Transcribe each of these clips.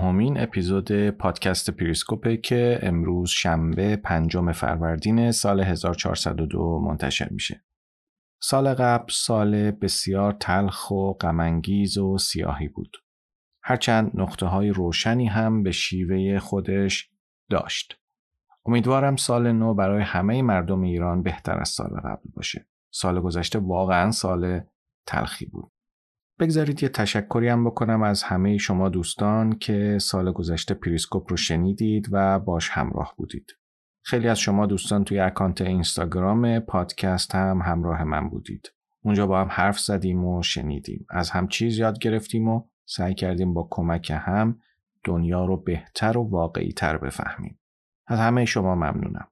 نهمین اپیزود پادکست پریسکوپه که امروز شنبه پنجم فروردین سال 1402 منتشر میشه. سال قبل سال بسیار تلخ و غمانگیز و سیاهی بود. هرچند نقطه های روشنی هم به شیوه خودش داشت. امیدوارم سال نو برای همه مردم ایران بهتر از سال قبل باشه. سال گذشته واقعا سال تلخی بود. بگذارید یه تشکری هم بکنم از همه شما دوستان که سال گذشته پریسکوپ رو شنیدید و باش همراه بودید. خیلی از شما دوستان توی account اینستاگرام پادکست هم همراه من بودید. اونجا با هم حرف زدیم و شنیدیم. از هم چیز یاد گرفتیم و سعی کردیم با کمک هم دنیا رو بهتر و واقعی تر بفهمیم. از همه شما ممنونم.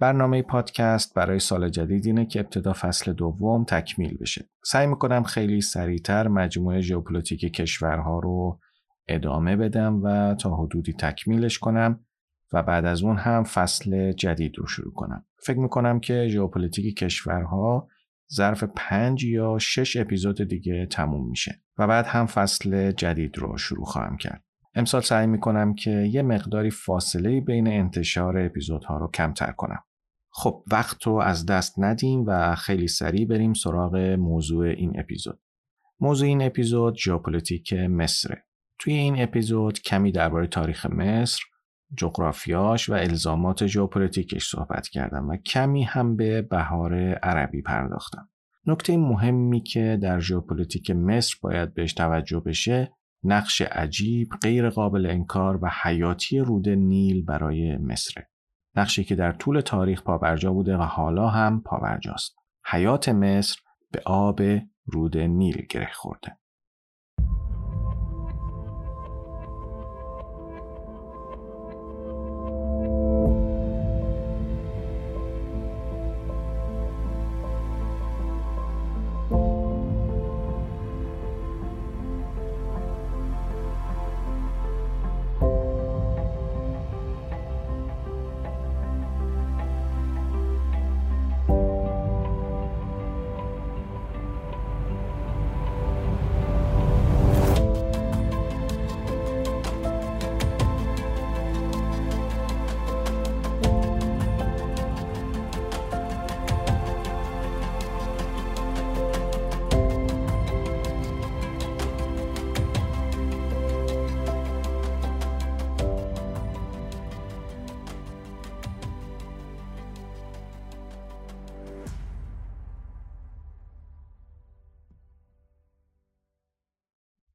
برنامه پادکست برای سال جدید اینه که ابتدا فصل دوم تکمیل بشه. سعی می‌کنم خیلی سریعتر مجموعه ژئوپلیتیک کشورها رو ادامه بدم و تا حدودی تکمیلش کنم و بعد از اون هم فصل جدید رو شروع کنم. فکر می‌کنم که ژئوپلیتیک کشورها ظرف پنج یا شش اپیزود دیگه تموم میشه و بعد هم فصل جدید رو شروع خواهم کرد. امسال سعی می‌کنم که یه مقداری فاصله بین انتشار اپیزودها رو کمتر کنم. خب وقت رو از دست ندیم و خیلی سریع بریم سراغ موضوع این اپیزود. موضوع این اپیزود ژئوپلیتیک مصره. توی این اپیزود کمی درباره تاریخ مصر، جغرافیاش و الزامات ژئوپلیتیکش صحبت کردم و کمی هم به بهار عربی پرداختم. نکته مهمی که در ژئوپلیتیک مصر باید بهش توجه بشه نقش عجیب، غیر قابل انکار و حیاتی رود نیل برای مصره. نقشی که در طول تاریخ پابرجا بوده و حالا هم پابرجاست. حیات مصر به آب رود نیل گره خورده.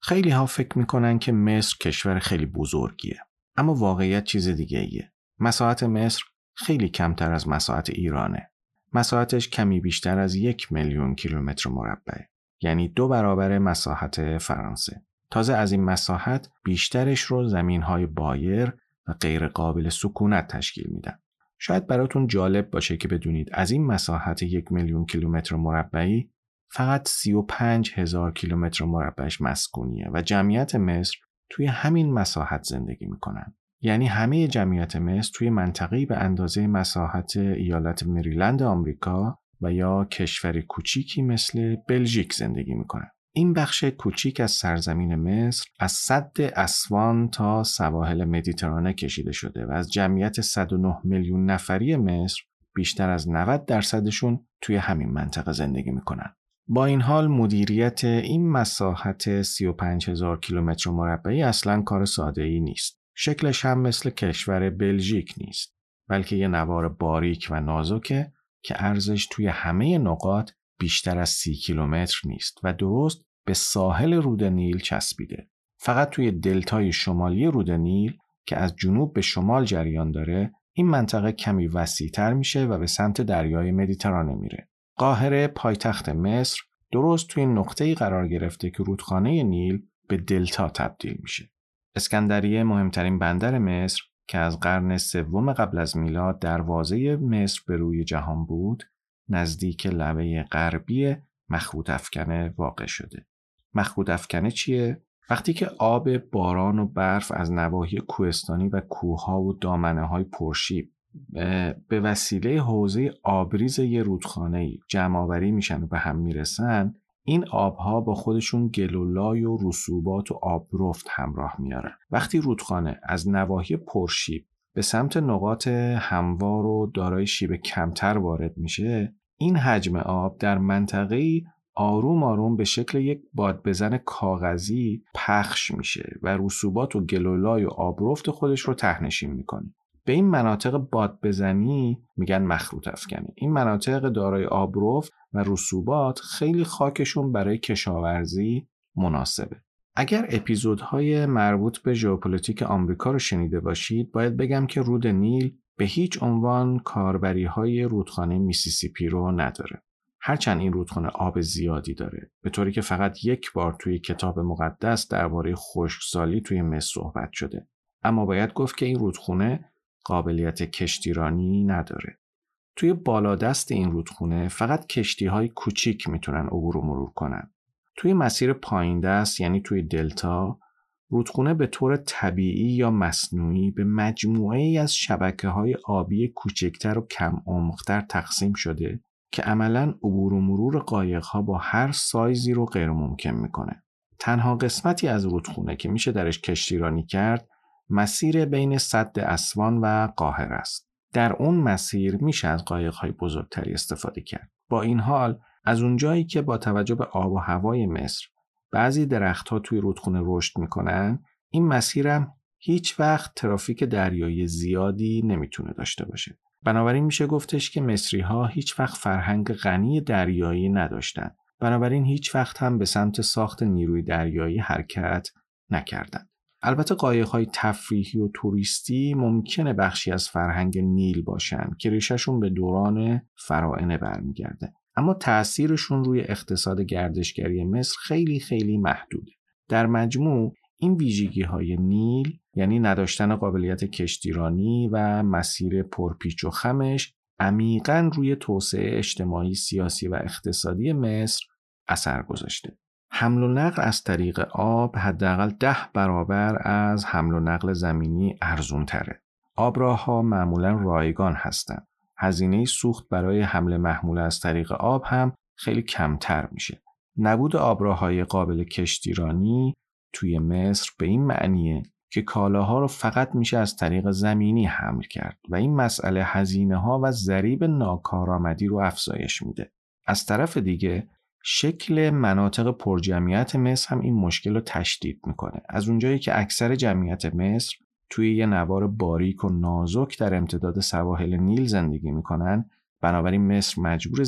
خیلی ها فکر می‌کنن که مصر کشور خیلی بزرگیه. اما واقعیت چیز دیگه ایه. مساحت مصر خیلی کمتر از مساحت ایرانه. مساحتش کمی بیشتر از یک میلیون کیلومتر مربع. یعنی دو برابر مساحت فرانسه. تازه از این مساحت بیشترش رو زمین های بایر و غیر قابل سکونت تشکیل میدن. شاید براتون جالب باشه که بدونید از این مساحت یک میلیون کیلومتر مربعی فقط 35 هزار کیلومتر مربعش مسکونیه و جمعیت مصر توی همین مساحت زندگی می‌کنن. یعنی همه جمعیت مصر توی منطقه‌ای به اندازه مساحت ایالت مریلند آمریکا و یا کشور کوچیکی مثل بلژیک زندگی می‌کنن. این بخش کوچیک از سرزمین مصر از صد اسوان تا سواحل مدیترانه کشیده شده و از جمعیت 109 میلیون نفری مصر بیشتر از 90 درصدشون توی همین منطقه زندگی می‌کنن. با این حال مدیریت این مساحت 35 هزار کیلومتر مربعی اصلا کار ساده ای نیست. شکلش هم مثل کشور بلژیک نیست بلکه یه نوار باریک و نازکه که ارزش توی همه نقاط بیشتر از سی کیلومتر نیست و درست به ساحل رود نیل چسبیده. فقط توی دلتای شمالی رود نیل که از جنوب به شمال جریان داره این منطقه کمی وسیعتر میشه و به سمت دریای مدیترانه میره. قاهره پایتخت مصر درست توی نقطه‌ای قرار گرفته که رودخانه نیل به دلتا تبدیل میشه. اسکندریه مهمترین بندر مصر که از قرن سوم قبل از میلاد دروازه مصر به روی جهان بود نزدیک لبه غربی مخروط افکنه واقع شده. مخروط افکنه چیه؟ وقتی که آب باران و برف از نواحی کوهستانی و کوهها و دامنه های پرشیب به وسیله حوزه آبریز یه رودخانه جمع میشن و به هم می‌رسن این آبها با خودشون گلولای و رسوبات و آبرفت همراه میارن. وقتی رودخانه از نواحی پرشیب به سمت نقاط هموار و دارای شیب کمتر وارد میشه این حجم آب در منطقه آروم آروم به شکل یک بادبزن کاغذی پخش میشه و رسوبات و گل‌ولای و آبرفت خودش رو ته‌نشین می‌کنه. به این مناطق بادبزنی میگن مخروط افکنه. این مناطق دارای آبرفت و رسوبات خیلی خاکشون برای کشاورزی مناسبه. اگر اپیزودهای مربوط به ژئوپلیتیک آمریکا رو شنیده باشید باید بگم که رود نیل به هیچ عنوان کاربری های رودخانه میسیسیپی رو نداره. هرچند این رودخانه آب زیادی داره به طوری که فقط یک بار توی کتاب مقدس درباره خشکسالی توی مصر صحبت شده. اما باید گفت که این رودخونه قابلیت کشتیرانی نداره توی بالادست این رودخونه فقط کشتی های کوچیک می‌تونن عبور و مرور کنن توی مسیر پایین دست یعنی توی دلتا رودخونه به طور طبیعی یا مصنوعی به مجموعه ای از شبکه های آبی کوچکتر و کم عمقتر تقسیم شده که عملا عبور و مرور قایق ها با هر سایزی رو غیر ممکن می‌کنه. تنها قسمتی از رودخونه که میشه درش کشتیرانی کرد مسیر بین صد اسوان و قاهر است. در اون مسیر میشه از قایق های بزرگتری استفاده کرد. با این حال از اونجایی که با توجه به آب و هوای مصر بعضی درختها توی رودخونه رشد می‌کنن این مسیرم هیچ وقت ترافیک دریایی زیادی نمی‌تونه داشته باشه. بنابراین میشه گفتش که مصری ها هیچ وقت فرهنگ غنی دریایی نداشتند. بنابراین هیچ وقت هم به سمت ساخت نیروی دریایی حرکت نکردند. البته های تفریحی و توریستی ممکنه بخشی از فرهنگ نیل باشن که ریشهشون به دوران فرائنه برمیگرده. اما تأثیرشون روی اقتصاد گردشگری مصر خیلی خیلی محدوده. در مجموع این ویژگی های نیل یعنی نداشتن قابلیت کشتیرانی و مسیر پرپیچ و خمش عمیقا روی توسعه اجتماعی، سیاسی و اقتصادی مصر اثر گذاشته. حمل و نقل از طریق آب حداقل ده برابر از حمل و نقل زمینی ارزون تره. آبراهها معمولا رایگان هستند. هزینه سوخت برای حمل محمول از طریق آب هم خیلی کمتر میشه. نبود آبراههای قابل کشتیرانی توی مصر به این معنیه که کالاها رو فقط میشه از طریق زمینی حمل کرد و این مسئله هزینه ها و ضریب ناکارآمدی رو افزایش میده. از طرف دیگه شکل مناطق پرجمعیت مصر هم این مشکل رو تشدید می‌کنه. از اونجایی که اکثر جمعیت مصر توی یه نوار باریک و نازک در امتداد سواحل نیل زندگی می‌کنن بنابراین مصر مجبور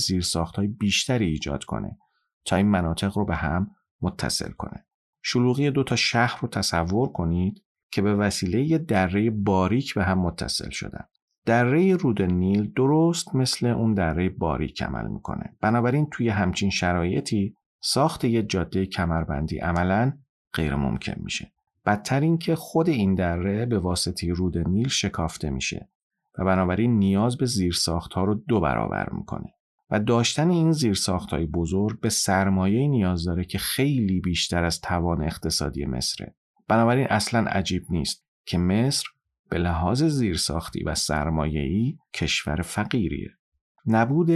های بیشتری ایجاد کنه تا این مناطق رو به هم متصل کنه. شلوغی دو تا شهر رو تصور کنید که به وسیله یه دره باریک به هم متصل شدن. دره رود نیل درست مثل اون دره باریک عمل می‌کنه. بنابراین توی همچین شرایطی ساخت یه جاده کمربندی عملا غیر ممکن میشه. بدتر این که خود این دره به واسطه رود نیل شکافته میشه و بنابراین نیاز به زیرساخت ها رو دو برابر می‌کنه. و داشتن این زیرساخت های بزرگ به سرمایه نیاز داره که خیلی بیشتر از توان اقتصادی مصره. بنابراین اصلا عجیب نیست که مصر به لحاظ زیرساختی و سرمایه‌ای کشور فقیریه. نبود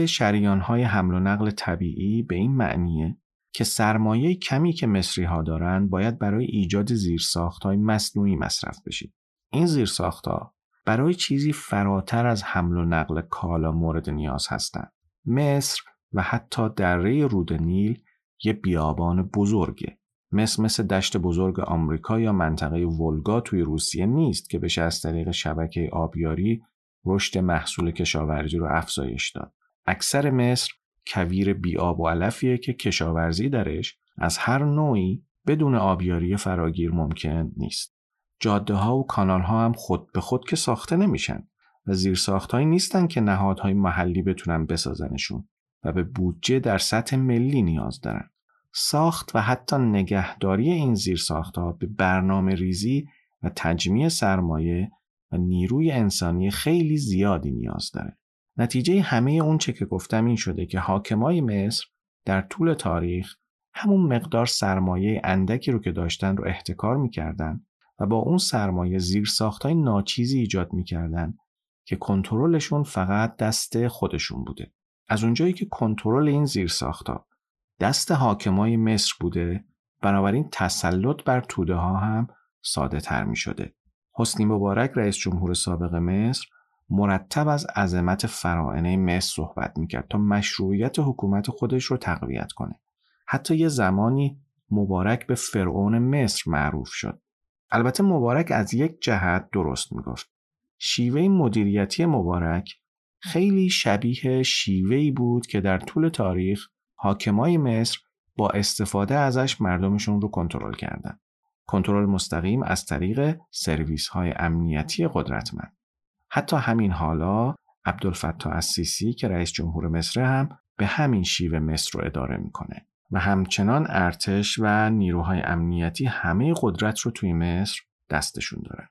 های حمل و نقل طبیعی به این معنیه که سرمایه کمی که مصری ها دارند باید برای ایجاد زیرساخت های مصنوعی مصرف بشه. این زیرساخت ها برای چیزی فراتر از حمل و نقل کالا مورد نیاز هستند. مصر و حتی دره رود نیل یه بیابان بزرگه. مصر مثل دشت بزرگ آمریکا یا منطقه ولگا توی روسیه نیست که بشه از طریق شبکه آبیاری رشد محصول کشاورزی رو افزایش داد. اکثر مصر کویر بیاب و علفیه که کشاورزی درش از هر نوعی بدون آبیاری فراگیر ممکن نیست. جاده ها و کانال ها هم خود به خود که ساخته نمیشن و زیر هایی نیستن که نهادهای محلی بتونن بسازنشون و به بودجه در سطح ملی نیاز دارن. ساخت و حتی نگهداری این زیر ها به برنامه ریزی و تجمیع سرمایه و نیروی انسانی خیلی زیادی نیاز داره. نتیجه همه اون چه که گفتم این شده که حاکمای مصر در طول تاریخ همون مقدار سرمایه اندکی رو که داشتن رو احتکار می‌کردن و با اون سرمایه زیر ساختای ناچیزی ایجاد می‌کردن که کنترلشون فقط دست خودشون بوده. از اونجایی که کنترل این زیر ساختا دست حاکمای مصر بوده بنابراین تسلط بر توده ها هم ساده تر می شده. حسنی مبارک رئیس جمهور سابق مصر مرتب از عظمت فرائنه مصر صحبت می‌کرد تا مشروعیت حکومت خودش رو تقویت کنه. حتی یه زمانی مبارک به فرعون مصر معروف شد. البته مبارک از یک جهت درست می‌گفت. شیوه مدیریتی مبارک خیلی شبیه شیوهی بود که در طول تاریخ حاکمای مصر با استفاده ازش مردمشون رو کنترل کردن. کنترل مستقیم از طریق سرویس های امنیتی قدرتمند. حتی همین حالا عبدالفتاح السیسی که رئیس جمهور مصر هم به همین شیوه مصر رو اداره می‌کنه و همچنان ارتش و نیروهای امنیتی همه قدرت رو توی مصر دستشون داره.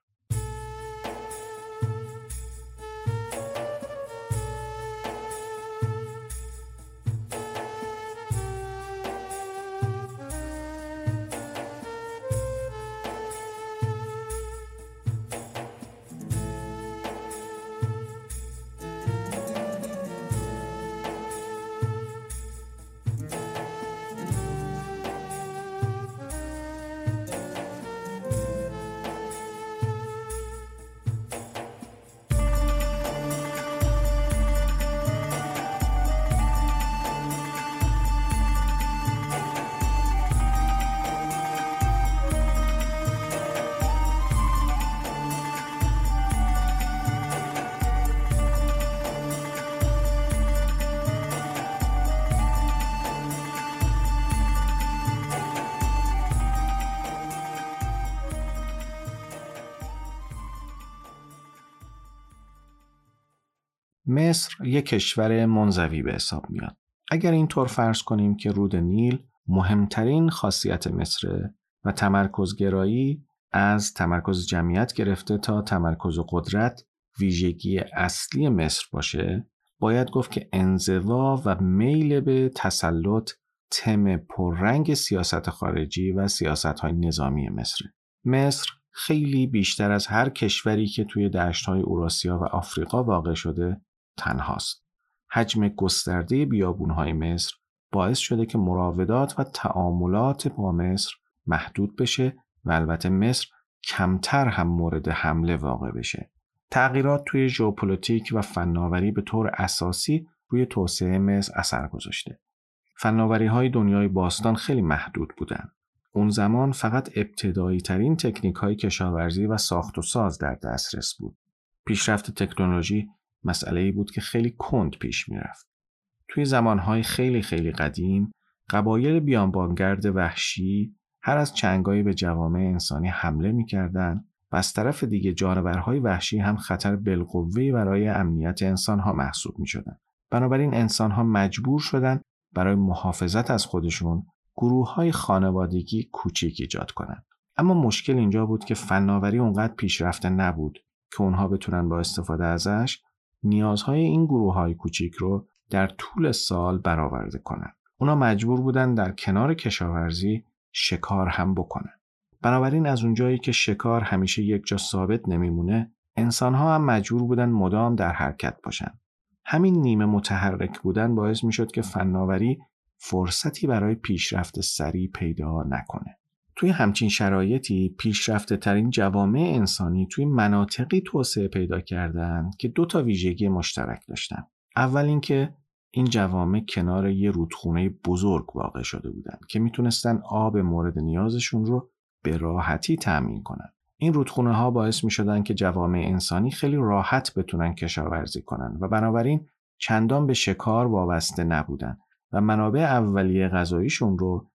یک کشور منزوی به حساب میاد. اگر اینطور فرض کنیم که رود نیل مهمترین خاصیت مصر و تمرکزگرایی از تمرکز جمعیت گرفته تا تمرکز قدرت ویژگی اصلی مصر باشه باید گفت که انزوا و میل به تسلط تم پررنگ سیاست خارجی و سیاست های نظامی مصر. مصر خیلی بیشتر از هر کشوری که توی دشت های اوراسیا و آفریقا واقع شده تنهاست. حجم گسترده بیابونهای مصر باعث شده که مراودات و تعاملات با مصر محدود بشه و البته مصر کمتر هم مورد حمله واقع بشه. تغییرات توی ژئوپلیتیک و فناوری به طور اساسی روی توسعه مصر اثر گذاشته. فناوری های دنیای باستان خیلی محدود بودند. اون زمان فقط ابتدایی ترین تکنیک های کشاورزی و ساخت و ساز در دسترس بود. پیشرفت تکنولوژی مسئله ای بود که خیلی کند پیش می‌رفت. توی زمانهای خیلی خیلی قدیم قبایل بیانبانگرد وحشی هر از چنگایی به جوامع انسانی حمله می‌کردند و از طرف دیگه جانورهای وحشی هم خطر بالقوه‌ای برای امنیت انسانها محسوب می شدن. بنابراین انسانها مجبور شدند برای محافظت از خودشون گروه های خانوادگی کوچیک ایجاد کنند. اما مشکل اینجا بود که فناوری اونقدر پیشرفته نبود که اونها بتونن با استفاده ازش نیازهای این گروه های کوچیک رو در طول سال برآورده کنند. اونا مجبور بودن در کنار کشاورزی شکار هم بکنن. بنابراین از اونجایی که شکار همیشه یک جا ثابت نمیمونه، انسانها هم مجبور بودن مدام در حرکت باشن. همین نیمه متحرک بودن باعث می‌شد که فناوری فرصتی برای پیشرفت سریع پیدا نکنه. توی همچین شرایطی پیشرفته ترین جوامع انسانی توی مناطقی توسعه پیدا کردند که دو تا ویژگی مشترک داشتن. اول اینکه این جوامع کنار یه رودخونه بزرگ واقع شده بودند که می‌تونستن آب مورد نیازشون رو به راحتی تأمین کنن. این رودخونه ها باعث می شدن که جوامع انسانی خیلی راحت بتونن کشاورزی کنن و بنابراین چندان به شکار وابسته نبودن و منابع اولیه غذاییشون رو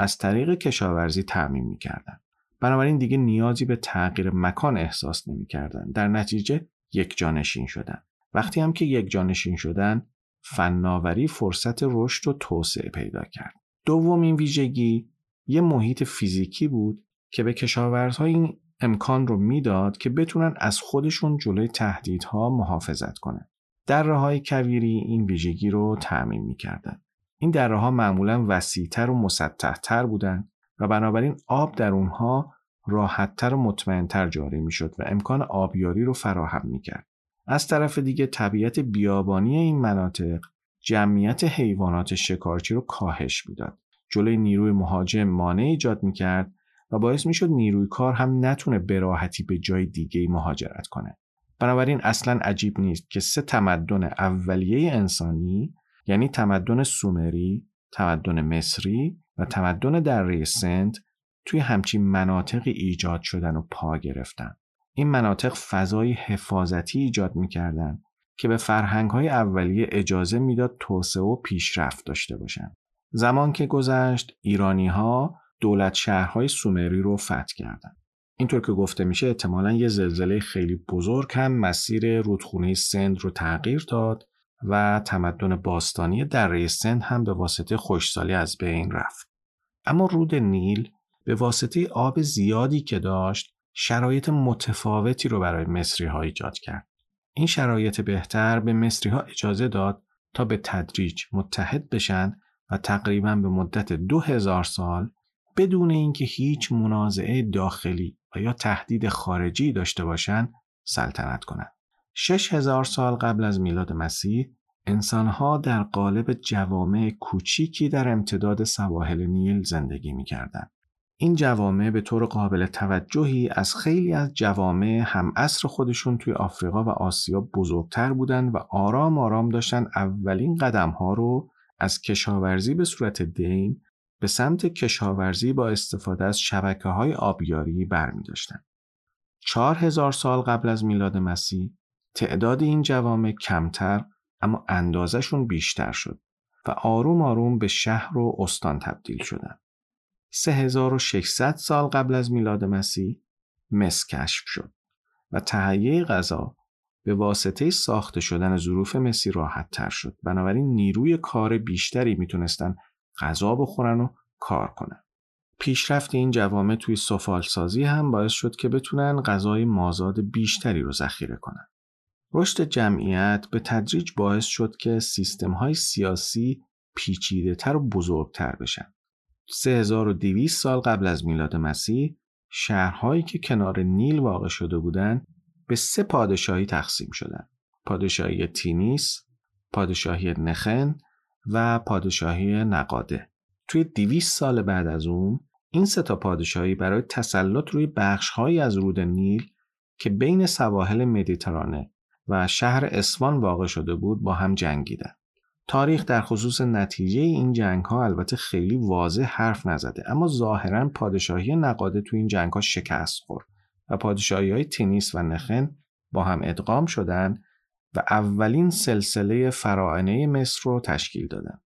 از طریق کشاورزی تعمین می‌کردند. بنابراین دیگه نیازی به تغییر مکان احساس نمی‌کردند. در نتیجه یک جانشین شدن. وقتی هم که یک جانشین شدن فناوری فرصت رشد و توسعه پیدا کرد. دومین ویژگی یه محیط فیزیکی بود که به کشاورزها این امکان رو می‌داد که بتونن از خودشون جلوی تهدیدها محافظت کنند. دره های کویری این ویژگی رو تعمین می‌کردند. این دره ها معمولا وسیعتر و مسطحتر بودند و بنابراین آب در اونها راحتتر و مطمئنتر جاری می‌شد و امکان آبیاری رو فراهم می‌کرد. از طرف دیگه طبیعت بیابانی این مناطق جمعیت حیوانات شکارچی رو کاهش می‌داد. جلوی نیروی مهاجم مانع ایجاد می‌کرد و باعث می‌شد نیروی کار هم نتونه به راحتی به جای دیگه مهاجرت کنه. بنابراین اصلا عجیب نیست که سه تمدن اولیه انسانی یعنی تمدن سومری، تمدن مصری و تمدن دره سند توی همچین مناطقی ایجاد شدن و پا گرفتن. این مناطق فضای حفاظتی ایجاد می‌کردن که به فرهنگ های اولیه اجازه می‌داد توسعه و پیشرفت داشته باشند. زمان که گذشت ایرانی ها دولت شهرهای سومری رو فتح کردند. اینطور که گفته میشه احتمالا یه زلزله خیلی بزرگ هم مسیر رودخونه سند رو تغییر داد و تمدن باستانی دره سند هم به واسطه خوشسالی از بین رفت. اما رود نیل به واسطه آب زیادی که داشت شرایط متفاوتی رو برای مصری ها ایجاد کرد. این شرایط بهتر به مصری ها اجازه داد تا به تدریج متحد بشن و تقریبا به مدت دو هزار سال بدون اینکه هیچ منازعه داخلی و یا تهدید خارجی داشته باشند سلطنت کنند. شش هزار سال قبل از میلاد مسیح انسانها در قالب جوامع کوچیکی در امتداد سواحل نیل زندگی می این جوامع به طور قابل توجهی از خیلی از جوامع هم اصر خودشون توی آفریقا و آسیا بزرگتر بودن و آرام آرام داشتن اولین قدم ها رو از کشاورزی به صورت دین به سمت کشاورزی با استفاده از شبکه های آبیاری برمی داشتن. چهار هزار سال قبل از میلاد مسیح تعداد این جوامع کمتر اما اندازشون بیشتر شد و آروم آروم به شهر و استان تبدیل شدن. 3600 سال قبل از میلاد مسیح مس کشف شد و تهیه غذا به واسطه ساخته شدن ظروف مسی راحت تر شد. بنابراین نیروی کار بیشتری می‌تونستن غذا بخورن و کار کنن. پیشرفت این جوامع توی سفالسازی هم باعث شد که بتونن غذای مازاد بیشتری رو ذخیره کنن. رشد جمعیت به تدریج باعث شد که سیستم های سیاسی پیچیده تر و بزرگتر بشن. 3200 سال قبل از میلاد مسیح شهرهایی که کنار نیل واقع شده بودند به سه پادشاهی تقسیم شدند. پادشاهی تینیس، پادشاهی نخن و پادشاهی نقاده. توی 200 سال بعد از اون این سه تا پادشاهی برای تسلط روی بخشهایی از رود نیل که بین سواحل مدیترانه و شهر اسوان واقع شده بود با هم جنگیدن. تاریخ در خصوص نتیجه این جنگ ها البته خیلی واضح حرف نزده اما ظاهرا پادشاهی نقاده تو این جنگ ها شکست خورد و پادشاهی های تینیس و نخن با هم ادغام شدند و اولین سلسله فراعنه مصر رو تشکیل دادن.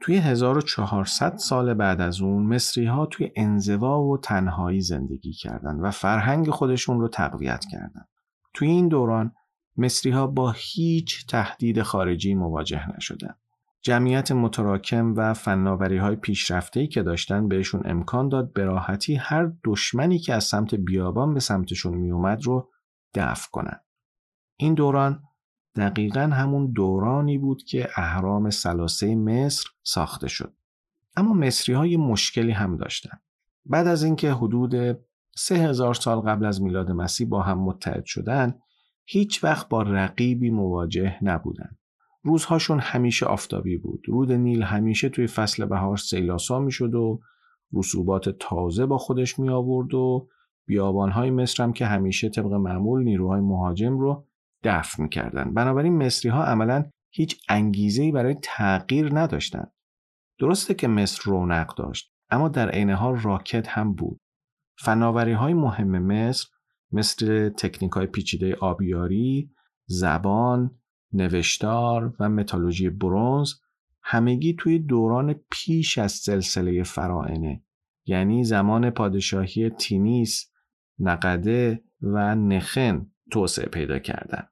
توی 1400 سال بعد از اون مصری ها توی انزوا و تنهایی زندگی کردند و فرهنگ خودشون رو تقویت کردند. توی این دوران مصری ها با هیچ تهدید خارجی مواجه نشدند. جمعیت متراکم و فناوری های پیشرفته که داشتن بهشون امکان داد به راحتی هر دشمنی که از سمت بیابان به سمتشون میومد رو دفع کنند. این دوران دقیقا همون دورانی بود که اهرام سلاسه مصر ساخته شد. اما مصری های مشکلی هم داشتن. بعد از اینکه حدود سه هزار سال قبل از میلاد مسیح با هم متحد شدن هیچ وقت با رقیبی مواجه نبودن. روزهاشون همیشه آفتابی بود. رود نیل همیشه توی فصل بهار سیلاسا می‌شد و رسوبات تازه با خودش می آورد و بیابانهای مصر هم که همیشه طبق معمول نیروهای مهاجم رو دفع می‌کردن. بنابراین مصری ها عملا هیچ انگیزه برای تغییر نداشتند. درسته که مصر رونق داشت اما در عین حال راکت هم بود. فناوری های مهم مصر مثل تکنیک های پیچیده آبیاری، زبان، نوشتار و متالوژی برونز همگی توی دوران پیش از سلسله فراعنه یعنی زمان پادشاهی تینیس، نقده و نخن توسعه پیدا کردند.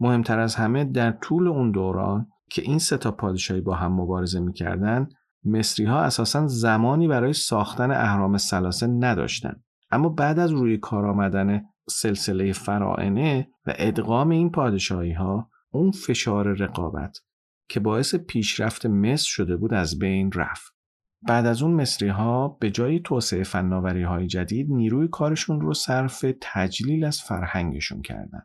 مهمتر از همه در طول اون دوران که این سه تا پادشاهی با هم مبارزه می‌کردن مصری ها اساسا زمانی برای ساختن اهرام سلاسه نداشتند اما بعد از روی کار آمدن سلسله فرائنه و ادغام این پادشاهی ها اون فشار رقابت که باعث پیشرفت مصر شده بود از بین رفت بعد از اون مصری ها به جای توسعه فناوری های جدید نیروی کارشون رو صرف تجلیل از فرهنگشون کردن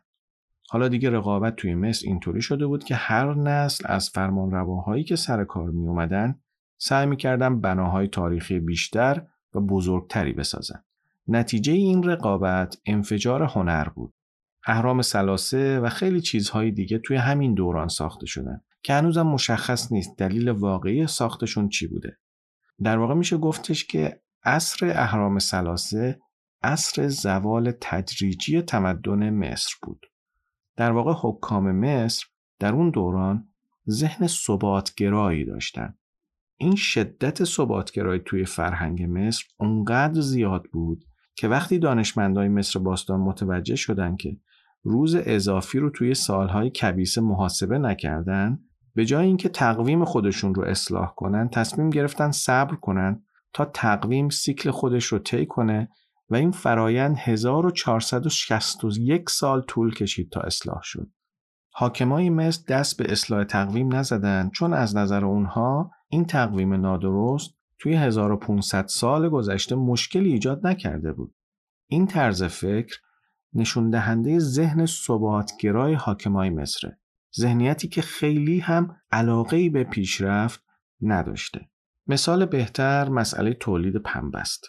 حالا دیگه رقابت توی مصر اینطوری شده بود که هر نسل از فرمان رواهایی که سر کار می اومدن سعی می‌کردن بناهای تاریخی بیشتر و بزرگتری بسازن. نتیجه این رقابت انفجار هنر بود. اهرام سلاسه و خیلی چیزهای دیگه توی همین دوران ساخته شدن که هنوزم مشخص نیست دلیل واقعی ساختشون چی بوده. در واقع میشه گفتش که عصر اهرام سلاسه عصر زوال تدریجی تمدن مصر بود. در واقع حکام مصر در اون دوران ذهن ثباتگرایی داشتن. این شدت ثباتگرایی توی فرهنگ مصر اونقدر زیاد بود که وقتی دانشمندای مصر باستان متوجه شدن که روز اضافی رو توی سالهای کبیسه محاسبه نکردن به جای اینکه تقویم خودشون رو اصلاح کنن تصمیم گرفتن صبر کنن تا تقویم سیکل خودش رو طی کنه و این فرایند 1461 سال طول کشید تا اصلاح شد. حاکمای مصر دست به اصلاح تقویم نزدن چون از نظر اونها این تقویم نادرست توی 1500 سال گذشته مشکلی ایجاد نکرده بود. این طرز فکر نشون دهنده ذهن ثباتگرای حاکمای مصره. ذهنیتی که خیلی هم علاقه به پیشرفت نداشته. مثال بهتر مسئله تولید پنبه است.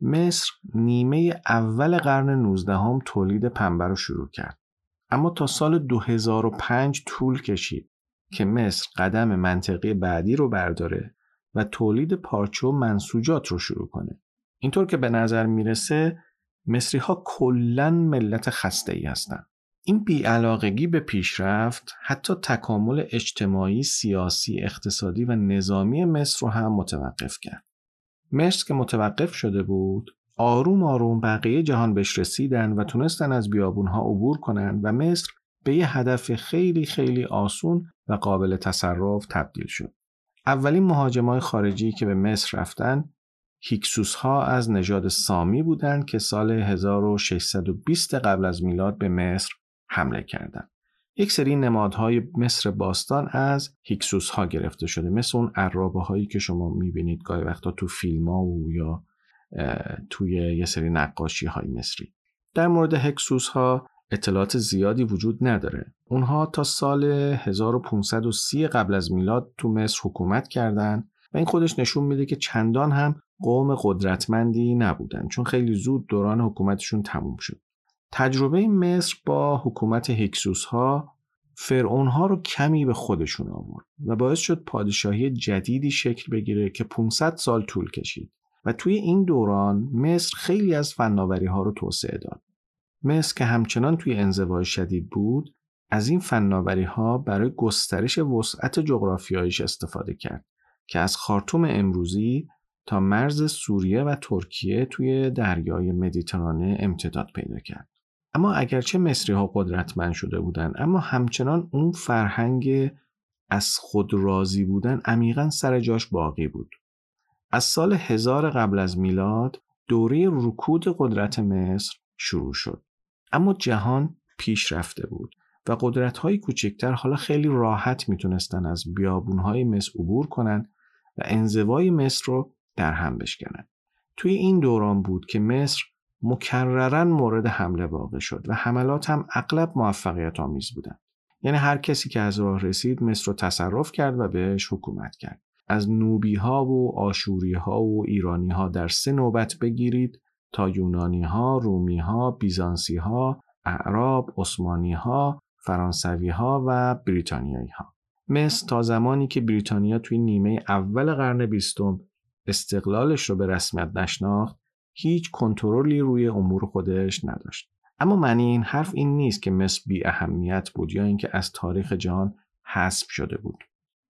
مصر نیمه اول قرن 19 هم تولید پنبه رو شروع کرد. اما تا سال 2005 طول کشید که مصر قدم منطقی بعدی رو برداره و تولید پارچه و منسوجات رو شروع کنه. اینطور که به نظر می‌رسه مصری ها کلن ملت خسته ای هستن. این بیعلاقگی به پیشرفت حتی تکامل اجتماعی، سیاسی، اقتصادی و نظامی مصر رو هم متوقف کرد. مصر که متوقف شده بود آروم آروم بقیه جهان بهش رسیدن و تونستن از بیابونها عبور کنن و مصر به یه هدف خیلی خیلی آسون و قابل تصرف تبدیل شد. اولین مهاجمای خارجی که به مصر رفتن هیکسوس ها از نژاد سامی بودند که سال 1620 قبل از میلاد به مصر حمله کردند. یک سری نمادهای مصر باستان از هیکسوس ها گرفته شده مثل اون عرابه هایی که شما می‌بینید گاهی وقتا تو فیلم ها و یا توی یه سری نقاشی های مصری در مورد هکسوس ها اطلاعات زیادی وجود نداره اونها تا سال 1530 قبل از میلاد تو مصر حکومت کردند و این خودش نشون میده که چندان هم قوم قدرتمندی نبودن چون خیلی زود دوران حکومتشون تموم شد تجربه مصر با حکومت هکسوس ها فرعون ها رو کمی به خودشون آورد و باعث شد پادشاهی جدیدی شکل بگیره که 500 سال طول کشید و توی این دوران مصر خیلی از فناوری ها رو توسعه داد. مصر که همچنان توی انزوای شدید بود از این فناوری ها برای گسترش وسعت جغرافیاییش استفاده کرد که از خارتوم امروزی تا مرز سوریه و ترکیه توی دریای مدیترانه امتداد پیدا کرد. اما اگرچه مصری ها قدرتمند شده بودند اما همچنان اون فرهنگ از خود راضی بودن عمیقا سر جاش باقی بود. از سال هزار قبل از میلاد دوره رکود قدرت مصر شروع شد. اما جهان پیش رفته بود و قدرت های کوچکتر حالا خیلی راحت می‌تونستن از بیابون های مصر عبور کنند و انزوای مصر رو در هم بشکنن. توی این دوران بود که مصر مکررن مورد حمله واقع شد و حملات هم اغلب موفقیت آمیز بودن. یعنی هر کسی که از راه رسید مصر رو تصرف کرد و بهش حکومت کرد. از نوبی ها و آشوری ها و ایرانی ها در سه نوبت بگیرید تا یونانی ها، رومی ها، بیزانسی ها، اعراب، عثمانی ها، فرانسوی ها و بریتانیایی ها. مصر تا زمانی که بریتانیا توی نیمه اول قرن بیستم استقلالش رو به رسمیت نشناخت هیچ کنترلی روی امور خودش نداشت اما معنی این حرف این نیست که مصر بی اهمیت بود یا اینکه از تاریخ جهان حذف شده بود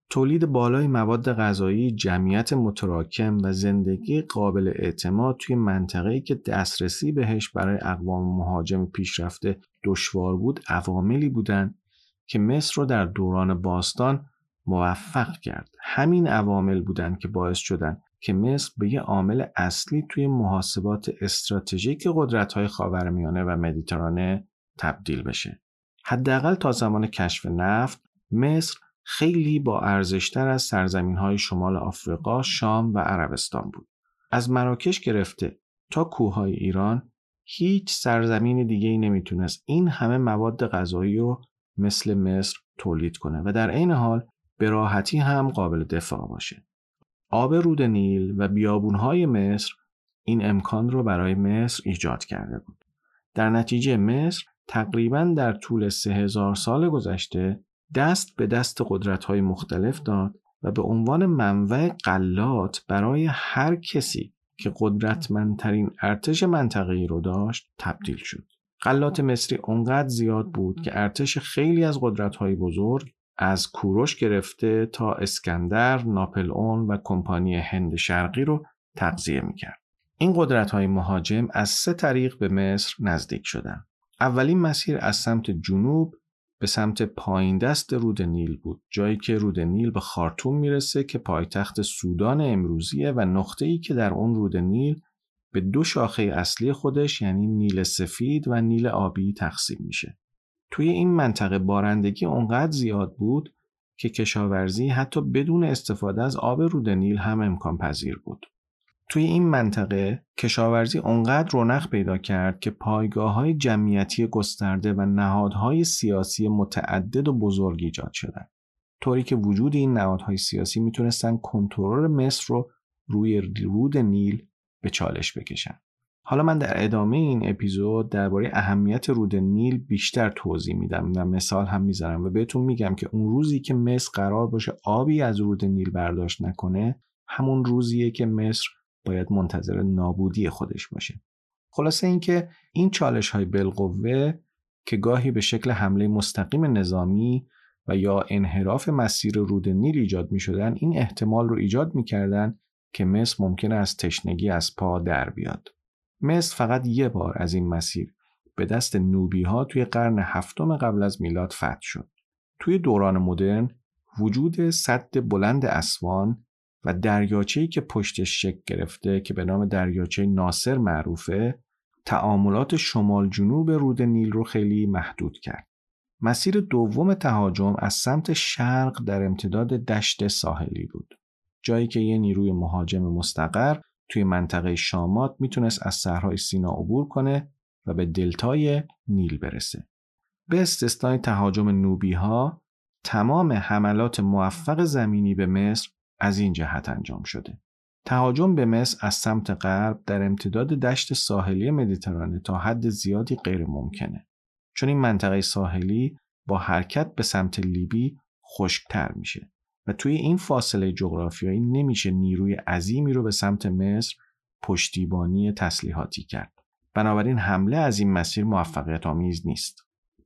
تولید بالای مواد غذایی، جمعیت متراکم و زندگی قابل اعتماد توی منطقه‌ای که دسترسی بهش برای اقوام مهاجم پیشرفته دشوار بود عواملی بودند که مصر رو در دوران باستان موفق کرد. همین عوامل بودند که باعث شدن که مصر به یه عامل اصلی توی محاسبات استراتژیک قدرت‌های خاورمیانه و مدیترانه تبدیل بشه. حداقل تا زمان کشف نفت مصر خیلی با ارزشتر از سرزمین های شمال آفریقا، شام و عربستان بود. از مراکش گرفته تا کوههای ایران هیچ سرزمین دیگه ای نمی‌تونست این همه مواد غذایی رو مثل مصر تولید کنه و در عین حال به راحتی هم قابل دفاع باشه. آب رود نیل و بیابونهای مصر این امکان رو برای مصر ایجاد کرده بود. در نتیجه مصر تقریبا در طول سه هزار سال گذشته دست به دست قدرت‌های مختلف داد و به عنوان منوع قلات برای هر کسی که قدرتمندترین ارتش منطقه‌ای رو داشت تبدیل شد. قلات مصری اونقدر زیاد بود که ارتش خیلی از قدرت‌های بزرگ از کوروش گرفته تا اسکندر، ناپلئون و کمپانی هند شرقی رو تغذیه می‌کرد. این قدرت های مهاجم از سه طریق به مصر نزدیک شدند. اولین مسیر از سمت جنوب به سمت پایین دست رود نیل بود جایی که رود نیل به خارتوم می‌رسه که پایتخت سودان امروزیه و نقطه ای که در اون رود نیل به دو شاخه اصلی خودش یعنی نیل سفید و نیل آبی تقسیم میشه. توی این منطقه بارندگی اونقدر زیاد بود که کشاورزی حتی بدون استفاده از آب رود نیل هم امکان پذیر بود. توی این منطقه کشاورزی اونقدر رونق پیدا کرد که پایگاه های جمعیتی گسترده و نهادهای سیاسی متعدد و بزرگ ایجاد شدند. طوری که وجود این نهادهای سیاسی می‌تونستن کنترل مصر رو روی رود نیل به چالش بکشن. حالا من در ادامه این اپیزود درباره اهمیت رود نیل بیشتر توضیح میدم و مثال هم می‌ذارم و بهتون میگم که اون روزی که مصر قرار باشه آبی از رود نیل برداشت نکنه همون روزیه که مصر باید منتظر نابودی خودش باشه خلاصه اینکه این چالش های بالقوه که گاهی به شکل حمله مستقیم نظامی و یا انحراف مسیر رود نیل ایجاد می شدن این احتمال رو ایجاد می کردن که مصر ممکنه از تشنگی از پا در بیاد. مصر فقط یه بار از این مسیر به دست نوبی ها توی قرن هفتم قبل از میلاد فتح شد. توی دوران مدرن وجود سد بلند اسوان و دریاچه‌ای که پشتش شکل گرفته که به نام دریاچه ناصر معروفه تعاملات شمال جنوب رود نیل رو خیلی محدود کرد. مسیر دوم تهاجم از سمت شرق در امتداد دشت ساحلی بود. جایی که یه نیروی مهاجم مستقر توی منطقه شامات می‌تونست از صحرای سینا عبور کنه و به دلتای نیل برسه. به استثنای تهاجم نوبی ها تمام حملات موفق زمینی به مصر از این جهت انجام شده. تهاجم به مصر از سمت غرب در امتداد دشت ساحلی مدیترانه تا حد زیادی غیر ممکنه. چون این منطقه ساحلی با حرکت به سمت لیبی خشکتر میشه و توی این فاصله جغرافیایی نمیشه نیروی عظیمی رو به سمت مصر پشتیبانی تسلیحاتی کرد. بنابراین حمله از این مسیر موفقیت آمیز نیست.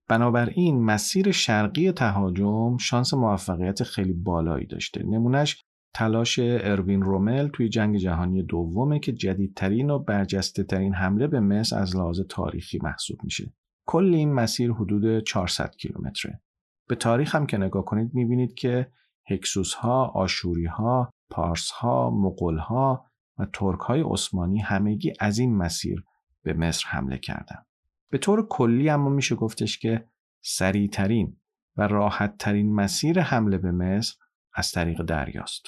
بنابراین مسیر شرقی تهاجم شانس موفقیت خیلی بالایی داشته. نمونهش تلاش اروین رومل توی جنگ جهانی دومه که جدیدترین و برجسته ترین حمله به مصر از لحاظ تاریخی محسوب میشه. کل این مسیر حدود 400 کیلومتره. به تاریخ هم که نگاه کنید می‌بینید که هکسوس ها، آشوری ها، پارس ها، مغول ها و ترک های عثمانی همگی از این مسیر به مصر حمله کردند. به طور کلی اما میشه گفتش که سریعترین و راحت ترین مسیر حمله به مصر از طریق دریاست.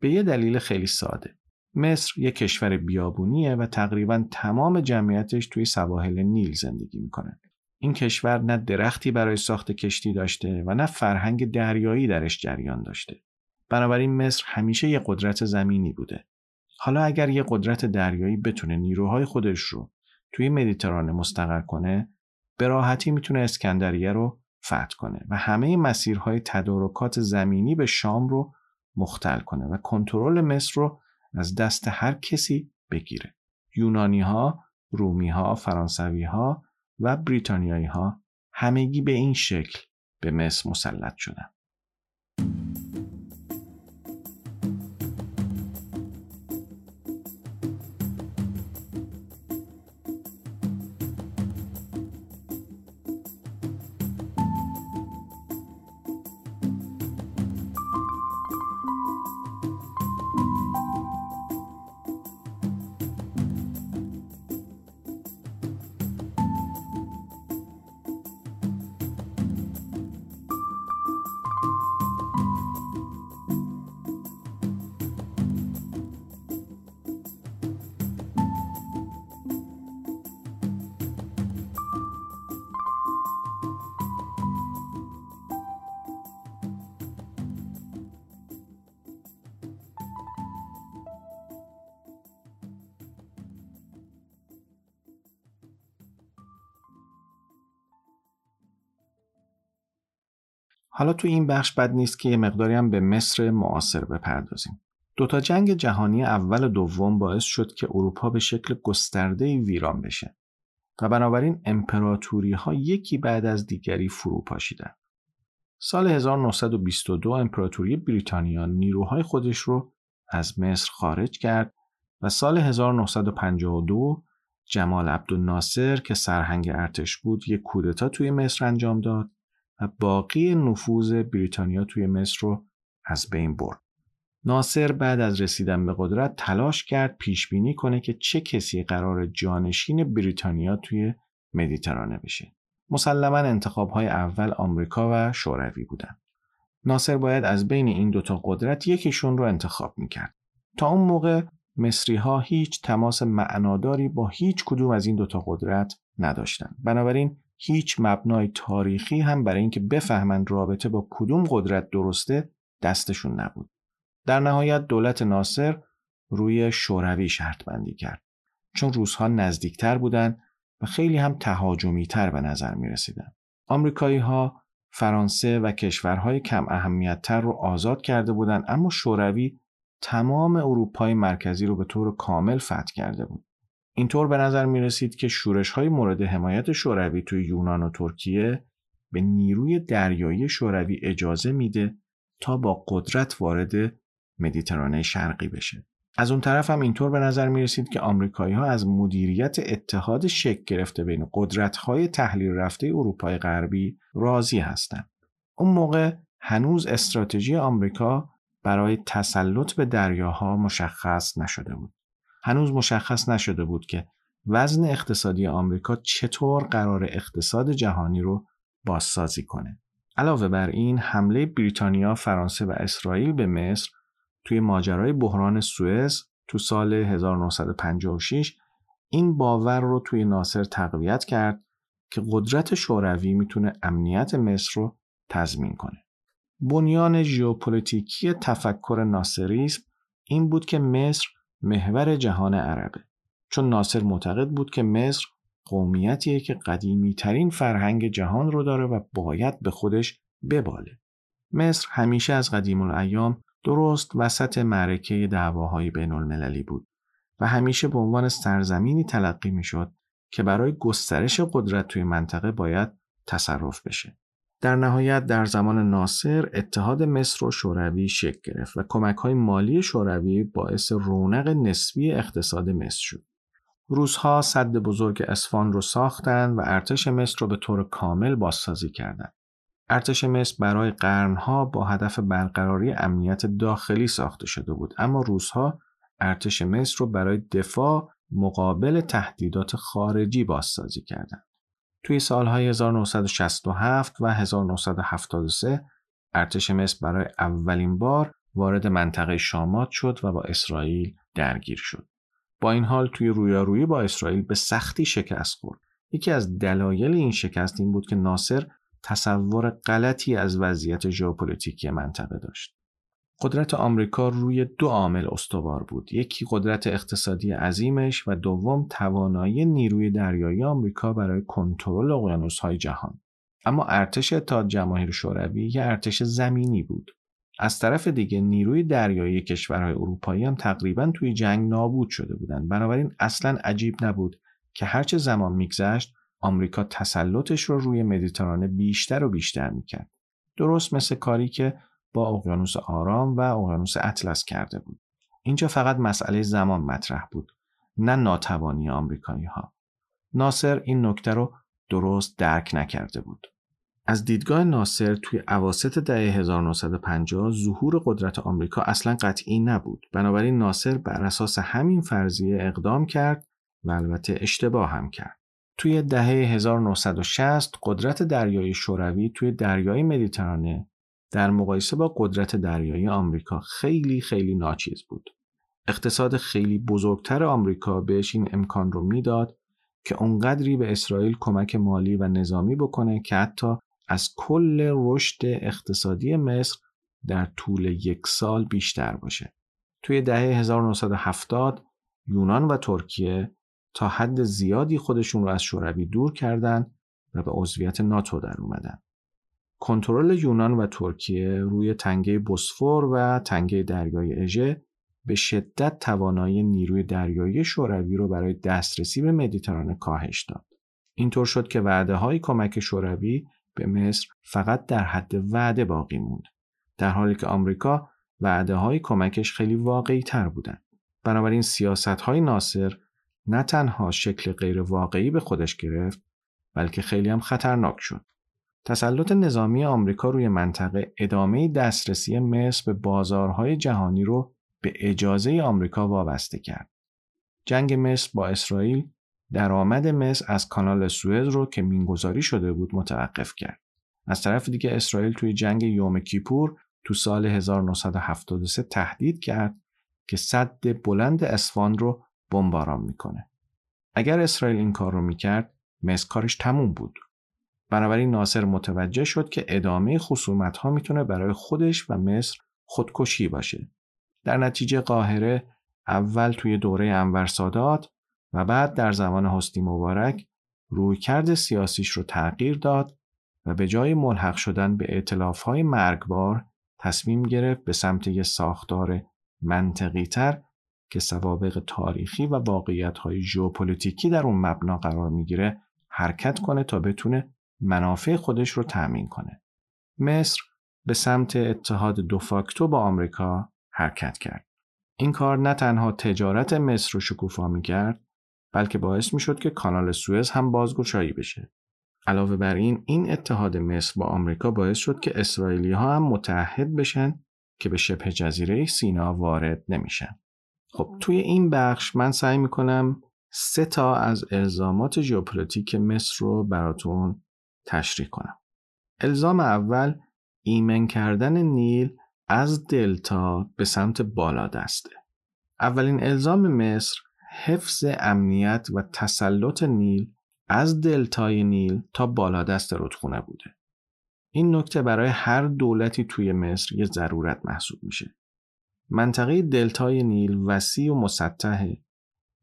به یه دلیل خیلی ساده. مصر یک کشور بیابونیه و تقریبا تمام جمعیتش توی سواحل نیل زندگی می‌کنه. این کشور نه درختی برای ساخت کشتی داشته و نه فرهنگ دریایی درش جریان داشته. بنابراین مصر همیشه یه قدرت زمینی بوده. حالا اگر یه قدرت دریایی بتونه نیروهای خودش رو توی مدیترانه مستقر کنه، به راحتی می‌تونه اسکندریه رو فتح کنه و همه مسیرهای تدارکات زمینی به شام رو مختل کنه و کنترل مصر رو از دست هر کسی بگیره. یونانی ها، رومی ها، فرانسوی ها و بریتانیایی ها همگی به این شکل به مصر مسلط شدن. حالا تو این بخش بد نیست که یه مقداری هم به مصر معاصر بپردازیم. دوتا جنگ جهانی اول و دوم باعث شد که اروپا به شکل گسترده ویران بشه و بنابراین امپراتوری ها یکی بعد از دیگری فرو پاشیدن. سال 1922 امپراتوری بریتانیا نیروهای خودش رو از مصر خارج کرد و سال 1952 جمال عبدالناصر که سرهنگ ارتش بود یک کودتا توی مصر انجام داد و باقی نفوذ بریتانیا توی مصر رو از بین برد. ناصر بعد از رسیدن به قدرت تلاش کرد پیش بینی کنه که چه کسی قرار جانشین بریتانیا توی مدیترانه بشه. مسلما انتخاب های اول آمریکا و شوروی بودن. ناصر باید از بین این دوتا قدرت یکیشون رو انتخاب می‌کرد. تا اون موقع مصری ها هیچ تماس معناداری با هیچ کدوم از این دوتا قدرت نداشتند. بنابراین هیچ مبنای تاریخی هم برای اینکه بفهمند رابطه با کدوم قدرت درسته دستشون نبود. در نهایت دولت ناصر روی شوروی شرط بندی کرد. چون روزها نزدیکتر بودند و خیلی هم تهاجمی تر به نظر می رسیدن. آمریکایی ها فرانسه و کشورهای کم اهمیت تر رو آزاد کرده بودند اما شوروی تمام اروپای مرکزی رو به طور کامل فتح کرده بود. اینطور به نظر می رسید که شورش های مورد حمایت شوروی توی یونان و ترکیه به نیروی دریایی شوروی اجازه میده تا با قدرت وارد مدیترانه شرقی بشه. از اون طرف هم اینطور به نظر می رسید که آمریکایی ها از مدیریت اتحاد شکل گرفته بین قدرت های تحلیل رفته اروپای غربی راضی هستند. اون موقع هنوز استراتژی آمریکا برای تسلط به دریاها مشخص نشده بود. هنوز مشخص نشده بود که وزن اقتصادی آمریکا چطور قرار اقتصاد جهانی رو بازسازی کنه. علاوه بر این حمله بریتانیا، فرانسه و اسرائیل به مصر توی ماجرای بحران سوئز تو سال 1956 این باور رو توی ناصر تقویت کرد که قدرت شوروی می‌تونه امنیت مصر رو تضمین کنه. بنیان ژئوپلیتیکی تفکر ناصریسم این بود که مصر محور جهان عربه چون ناصر معتقد بود که مصر قومیتیه که قدیمی ترین فرهنگ جهان رو داره و باید به خودش بباله. مصر همیشه از قدیم الایام درست وسط معرکه دعواهای بین المللی بود و همیشه به عنوان سرزمینی تلقی می شد که برای گسترش قدرت توی منطقه باید تصرف بشه. در نهایت در زمان ناصر اتحاد مصر و شوروی شکل گرفت و کمک های مالی شوروی باعث رونق نسبی اقتصاد مصر شد. روزها صد بزرگ اسفان رو ساختند و ارتش مصر رو به طور کامل بازسازی کردند. ارتش مصر برای قرنها با هدف برقراری امنیت داخلی ساخته شده بود اما روزها ارتش مصر رو برای دفاع مقابل تهدیدات خارجی بازسازی کردند. توی سالهای 1967 و 1973 ارتش مصر برای اولین بار وارد منطقه شامات شد و با اسرائیل درگیر شد. با این حال توی رویارویی با اسرائیل به سختی شکست خورد. یکی از دلایل این شکست این بود که ناصر تصور غلطی از وضعیت ژئوپلیتیکی منطقه داشت. قدرت آمریکا روی دو عامل استوار بود. یکی قدرت اقتصادی عظیمش و دوم توانایی نیروی دریایی آمریکا برای کنترل اقیانوس‌های جهان. اما ارتش اتحاد جماهیر شوروی یه ارتش زمینی بود. از طرف دیگه نیروی دریایی کشورهای اروپایی هم تقریبا توی جنگ نابود شده بودند. بنابراین اصلا عجیب نبود که هرچه زمان میگذشت آمریکا تسلطش رو روی مدیترانه بیشتر و بیشتر می‌کرد. درست مثل کاری که با اقیانوس آرام و اقیانوس اطلس کرده بود. اینجا فقط مسئله زمان مطرح بود نه ناتوانی آمریکایی ها. ناصر این نکته رو درست درک نکرده بود. از دیدگاه ناصر توی عواست دهه 1950 ظهور قدرت آمریکا اصلا قطعی نبود. بنابراین ناصر بر اساس همین فرضیه اقدام کرد و البته اشتباه هم کرد. توی دهه 1960 قدرت دریایی شوروی توی دریای مدیترانه در مقایسه با قدرت دریایی آمریکا خیلی خیلی ناچیز بود. اقتصاد خیلی بزرگتر آمریکا بهش این امکان رو می‌داد که اونقدری به اسرائیل کمک مالی و نظامی بکنه که حتی از کل رشد اقتصادی مصر در طول یک سال بیشتر باشه. توی دهه 1970 یونان و ترکیه تا حد زیادی خودشون رو از شوروی دور کردند و به عضویت ناتو در اومدن. کنترل یونان و ترکیه روی تنگه بوسفور و تنگه دریای اژه به شدت توانایی نیروی دریایی شوروی رو برای دسترسی به مدیترانه کاهش داد. اینطور شد که وعده های کمک شوروی به مصر فقط در حد وعده باقی موند. در حالی که آمریکا وعده های کمکش خیلی واقعی تر بودند. بنابراین سیاست های ناصر نه تنها شکل غیر واقعی به خودش گرفت بلکه خیلی هم خطرناک شد. تسلط نظامی آمریکا روی منطقه ادامه دسترسی مصر به بازارهای جهانی رو به اجازه آمریکا وابسته کرد. جنگ مصر با اسرائیل درآمد مصر از کانال سوئز رو که مینگذاری شده بود متوقف کرد. از طرف دیگه اسرائیل توی جنگ یوم کیپور تو سال 1973 تهدید کرد که صد بلند اسفان رو بمباران می‌کنه. اگر اسرائیل این کار رو می‌کرد مصر کارش تموم بود. بنابراین ناصر متوجه شد که ادامه خصومت ها می‌تونه برای خودش و مصر خودکشی باشه. در نتیجه قاهره اول توی دوره انور سادات و بعد در زمان حسنی مبارک رویکرد سیاسیش رو تغییر داد و به جای ملحق شدن به اعتلاف های مرگبار تصمیم گرفت به سمت یک ساختار منطقی تر که سوابق تاریخی و واقعیت های ژئوپلیتیکی در اون مبنا قرار می‌گیره حرکت کنه تا بتونه منافع خودش رو تأمین کنه. مصر به سمت اتحاد دو فاکتو با آمریکا حرکت کرد. این کار نه تنها تجارت مصر رو شکوفا می کرد بلکه باعث می شد که کانال سوئز هم بازگشایی بشه. علاوه بر این این اتحاد مصر با آمریکا باعث شد که اسرائیلی ها هم متحد بشن که به شبه جزیره سینا وارد نمیشن. خب توی این بخش من سعی می‌کنم سه تا از الزامات ژئوپلیتیک مصر رو براتون تشریح کنم. الزام اول ایمن کردن نیل از دلتا به سمت بالادسته. اولین الزام مصر حفظ امنیت و تسلط نیل از دلتای نیل تا بالادست رودخونه بوده. این نکته برای هر دولتی توی مصر یه ضرورت محسوب میشه. منطقه دلتای نیل وسیع و مسطحه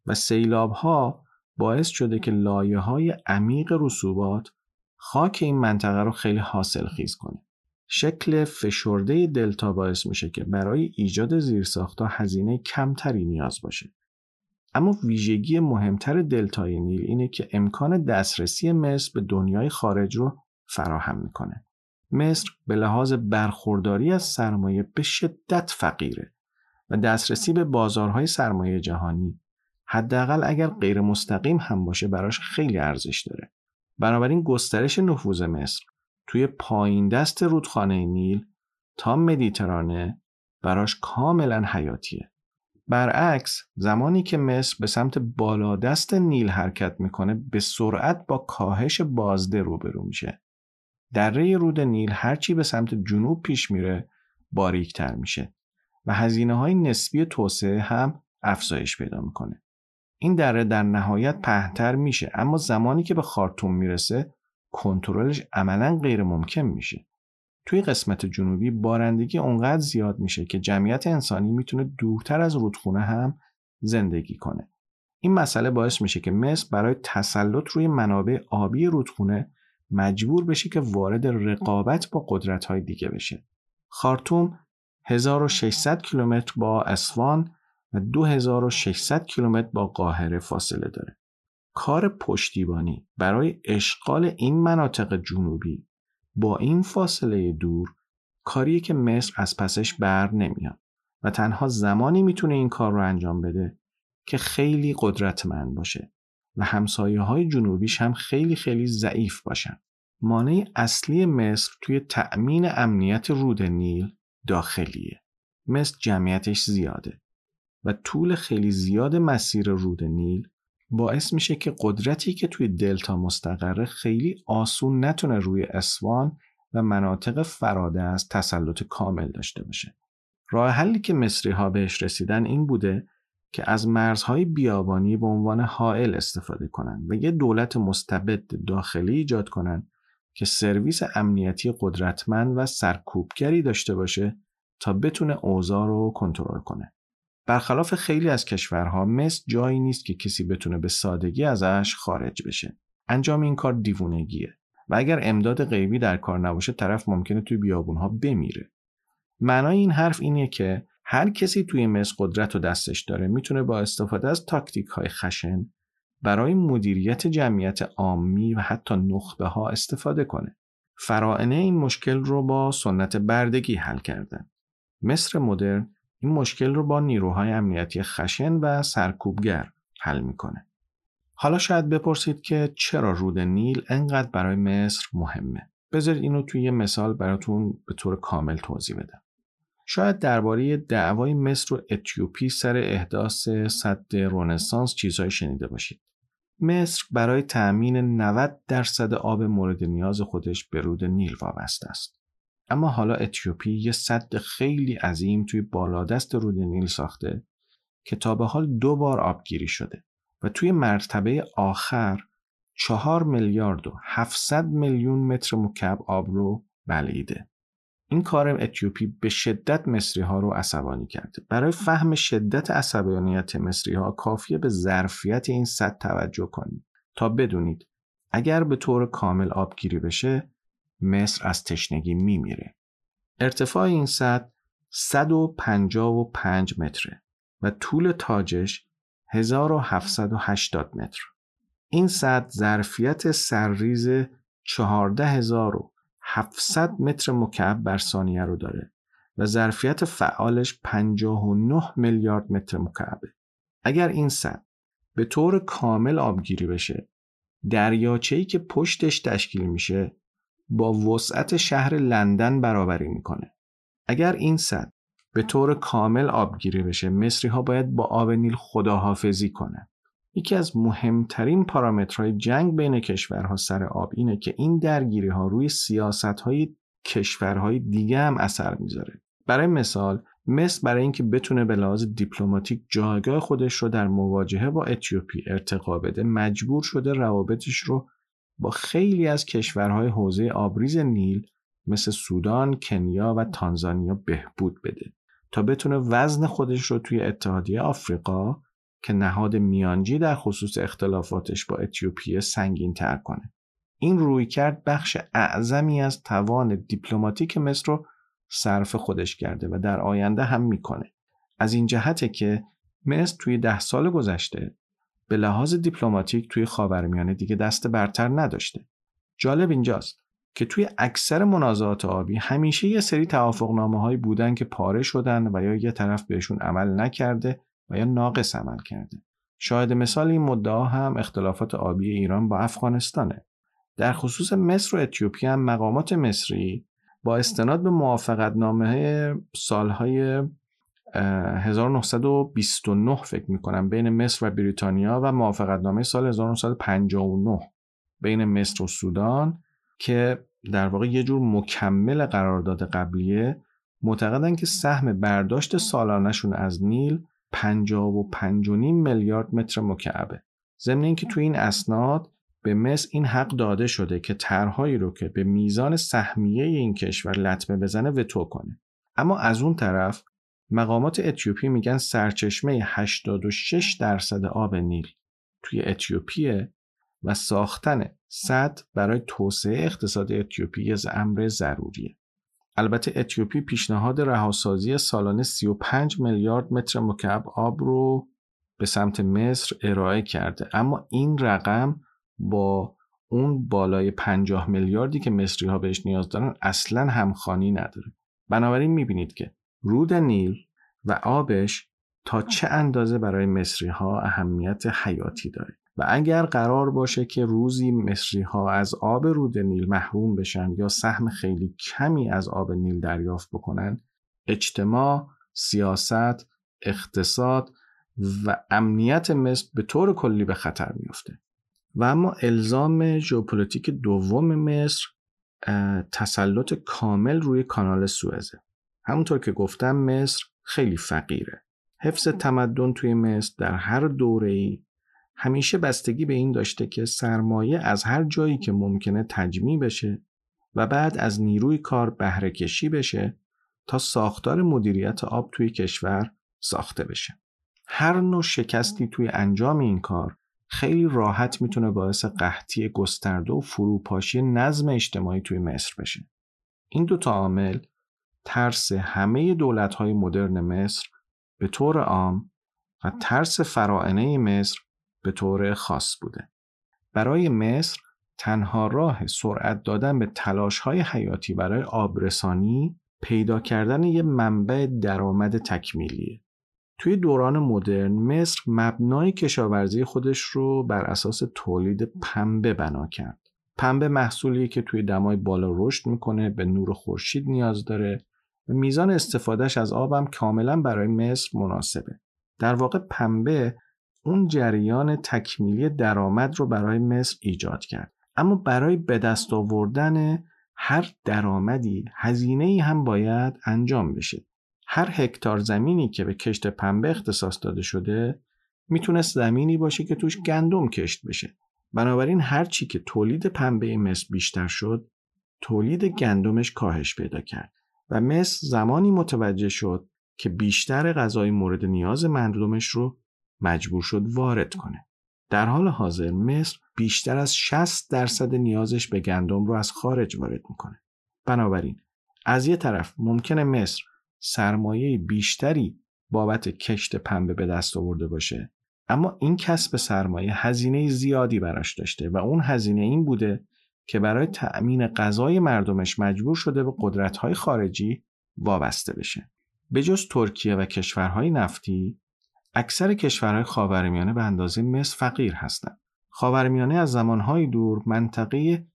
و سیلاب ها باعث شده که لایه های عمیق رسوبات خاک این منطقه رو خیلی حاصل خیز کنه. شکل فشرده دلتا باعث میشه که برای ایجاد زیرساختها هزینه کمتری نیاز باشه. اما ویژگی مهمتر دلتای نیل اینه که امکان دسترسی مصر به دنیای خارج رو فراهم می‌کنه. مصر به لحاظ برخورداری از سرمایه به شدت فقیره و دسترسی به بازارهای سرمایه جهانی حداقل اگر غیر مستقیم هم باشه براش خیلی ارزش داره. بنابراین گسترش نفوذ مصر توی پایین دست رودخانه نیل تا مدیترانه براش کاملا حیاتیه. برعکس زمانی که مصر به سمت بالادست نیل حرکت می‌کنه به سرعت با کاهش بازده روبرو میشه. دره رود نیل هرچی به سمت جنوب پیش میره باریکتر میشه و هزینه های نسبی توسعه هم افزایش پیدا می‌کنه. این دره در نهایت پهتر میشه اما زمانی که به خارتوم می‌رسه کنترلش عملا غیر ممکن میشه. توی قسمت جنوبی بارندگی اونقدر زیاد میشه که جمعیت انسانی می‌تونه دورتر از رودخونه هم زندگی کنه. این مسئله باعث میشه که مصر برای تسلط روی منابع آبی رودخونه مجبور بشه که وارد رقابت با قدرت‌های دیگه بشه. خارتوم 1600 کیلومتر با اسوان و 2600 کیلومتر با قاهره فاصله داره. کار پشتیبانی برای اشغال این مناطق جنوبی با این فاصله دور کاریه که مصر از پسش بر نمیاد و تنها زمانی می‌تونه این کار رو انجام بده که خیلی قدرتمند باشه و همسایه های جنوبیش هم خیلی خیلی ضعیف باشن. مانع اصلی مصر توی تأمین امنیت رود نیل داخلیه. مصر جمعیتش زیاده و طول خیلی زیاد مسیر رود نیل باعث میشه که قدرتی که توی دلتا مستقره خیلی آسون نتونه روی اسوان و مناطق فراده از تسلط کامل داشته باشه. راه حلی که مصری ها بهش رسیدن این بوده که از مرزهای بیابانی به عنوان حائل استفاده کنند و یه دولت مستبد داخلی ایجاد کنند که سرویس امنیتی قدرتمند و سرکوبگری داشته باشه تا بتونه اوضاع رو کنترل کنه. برخلاف خیلی از کشورها مصر جایی نیست که کسی بتونه به سادگی ازش خارج بشه. انجام این کار دیوونگیه. و اگر امداد غیبی در کار نباشه طرف ممکنه توی بیابونها بمیره معنای این حرف اینه که هر کسی توی مصر قدرت و دستش داره می‌تونه با استفاده از تاکتیک های خشن برای مدیریت جمعیت عامی و حتی نخبه ها استفاده کنه. فرائنه این مشکل رو با سنت بردگی حل کردن. مصر مدرن این مشکل رو با نیروهای امنیتی خشن و سرکوبگر حل می‌کنه. حالا شاید بپرسید که چرا رود نیل انقدر برای مصر مهمه. بذارید اینو توی یه مثال براتون به طور کامل توضیح بدم. شاید درباره دعوای مصر و اتیوپی سر احداث صد رونسانس چیزهایی شنیده باشید. مصر برای تأمین 90 درصد آب مورد نیاز خودش به رود نیل وابسته است. اما حالا اتیوپی یه صد خیلی عظیم توی بالادست رود نیل ساخته که تا به حال دو بار آبگیری شده و توی مرتبه آخر چهار میلیارد و 700 میلیون متر مکعب آب رو بلعیده. این کار اتیوپی به شدت مصری ها رو عصبانی کرده. برای فهم شدت عصبانیت مصری ها کافیه به ظرفیت این سد توجه کنید تا بدونید اگر به طور کامل آبگیری بشه مصر از تشنگی میمیره. ارتفاع این سد 155 متره و طول تاجش 1780 متر. این سد ظرفیت سرریز 14700 متر مکعب بر ثانیه رو داره و ظرفیت فعالش 59 میلیارد متر مکعبه. اگر این سد به طور کامل آبگیری بشه دریاچه‌ای که پشتش تشکیل میشه با وسعت شهر لندن برابری می‌کنه. اگر این سد به طور کامل آبگیری بشه مصری ها باید با آب نیل خداحافظی کنند. یکی از مهمترین پارامترهای جنگ بین کشورها سر آب اینه که این درگیری ها روی سیاست های کشورهای دیگه هم اثر می‌ذاره. برای مثال مصر برای اینکه بتونه به لحاظ دیپلماتیک جایگاه خودش رو در مواجهه با اتیوپی ارتقا بده مجبور شده روابطش رو با خیلی از کشورهای حوزه آبریز نیل مثل سودان، کنیا و تانزانیا بهبود بده تا بتونه وزن خودش رو توی اتحادیه آفریقا که نهاد میانجی در خصوص اختلافاتش با اتیوپیه سنگین تر کنه. این روی کرد بخش اعظمی از توان دیپلماتیک مصر رو صرف خودش کرده و در آینده هم می‌کنه. از این جهته که مصر توی ده سال گذشته به لحاظ دیپلماتیک توی خاورمیانه دیگه دست برتر نداشته. جالب اینجاست که توی اکثر منازعات آبی همیشه یه سری توافقنامه هایی بودن که پاره شدن و یا یه طرف بهشون عمل نکرده و یا ناقص عمل کرده. شاید مثال این مدعا هم اختلافات آبی ایران با افغانستانه. در خصوص مصر و اتیوپی هم مقامات مصری با استناد به موافقت نامه سالهای 1929 فکر می‌کنم بین مصر و بریتانیا و موافقت نامه سال 1959 بین مصر و سودان که در واقع یه جور مکمل قرارداد قبلیه. معتقدن که سهم برداشت سالانشون از نیل 55 میلیارد متر مکعبه. ضمن اینکه تو این اسناد به مصر این حق داده شده که طرحهایی رو که به میزان سهمیه این کشور لطمه بزنه وتو کنه. اما از اون طرف مقامات اتیوپی میگن سرچشمه 86 درصد آب نیل توی اتیوپیه و ساختن صد برای توسعه اقتصاد اتیوپی از امر ضروریه. البته اتیوپی پیشنهاد رهاسازی سالانه 35 میلیارد متر مکعب آب رو به سمت مصر ارائه کرده اما این رقم با اون بالای 50 میلیاردی که مصری ها بهش نیاز دارن اصلا همخانی نداره بنابراین می‌بینید که رود نیل و آبش تا چه اندازه برای مصری ها اهمیت حیاتی داره؟ و اگر قرار باشه که روزی مصری ها از آب رود نیل محروم بشن یا سهم خیلی کمی از آب نیل دریافت بکنن اجتماع، سیاست، اقتصاد و امنیت مصر به طور کلی به خطر میفته و اما الزام ژئوپلیتیک دوم مصر تسلط کامل روی کانال سوئزه. همونطور که گفتم مصر خیلی فقیره حفظ تمدن توی مصر در هر دوره همیشه بستگی به این داشته که سرمایه از هر جایی که ممکنه تجمیع بشه و بعد از نیروی کار بهره کشی بشه تا ساختار مدیریت آب توی کشور ساخته بشه. هر نوع شکستی توی انجام این کار خیلی راحت می‌تونه باعث قحطی گسترده و فروپاشی نظم اجتماعی توی مصر بشه. این دو تا عامل ترس همه دولت‌های مدرن مصر به طور عام و ترس فرائنه مصر به طور خاص بوده. برای مصر تنها راه سرعت دادن به تلاش های حیاتی برای آبرسانی پیدا کردن یه منبع درآمد تکمیلیه. توی دوران مدرن مصر مبنای کشاورزی خودش رو بر اساس تولید پنبه بنا کرد. پنبه محصولیه که توی دمای بالا رشد می‌کنه به نور خورشید نیاز داره و میزان استفادهش از آبم کاملا برای مصر مناسبه. در واقع پنبه اون جریان تکمیلی درآمد رو برای مصر ایجاد کرد. اما برای به دست آوردن هر درآمدی هزینه ای هم باید انجام بشه. هر هکتار زمینی که به کشت پنبه اختصاص داده شده می‌تونست زمینی باشه که توش گندم کشت بشه. بنابراین هر چی که تولید پنبه مصر بیشتر شد، تولید گندمش کاهش پیدا کرد و مصر زمانی متوجه شد که بیشتر غذای مورد نیاز مردمش رو مجبور شد وارد کنه. در حال حاضر مصر بیشتر از 60 درصد نیازش به گندم رو از خارج وارد می‌کنه. بنابراین از یه طرف ممکنه مصر سرمایه بیشتری بابت کشت پنبه به دست آورده باشه اما این کسب سرمایه هزینه زیادی براش داشته و اون هزینه این بوده که برای تأمین غذای مردمش مجبور شده به قدرت‌های خارجی وابسته بشه. به جز ترکیه و کشورهای نفتی اکثر کشورهای خاورمیانه به اندازه مصر فقیر هستند. خاورمیانه از زمانهای دور منطقه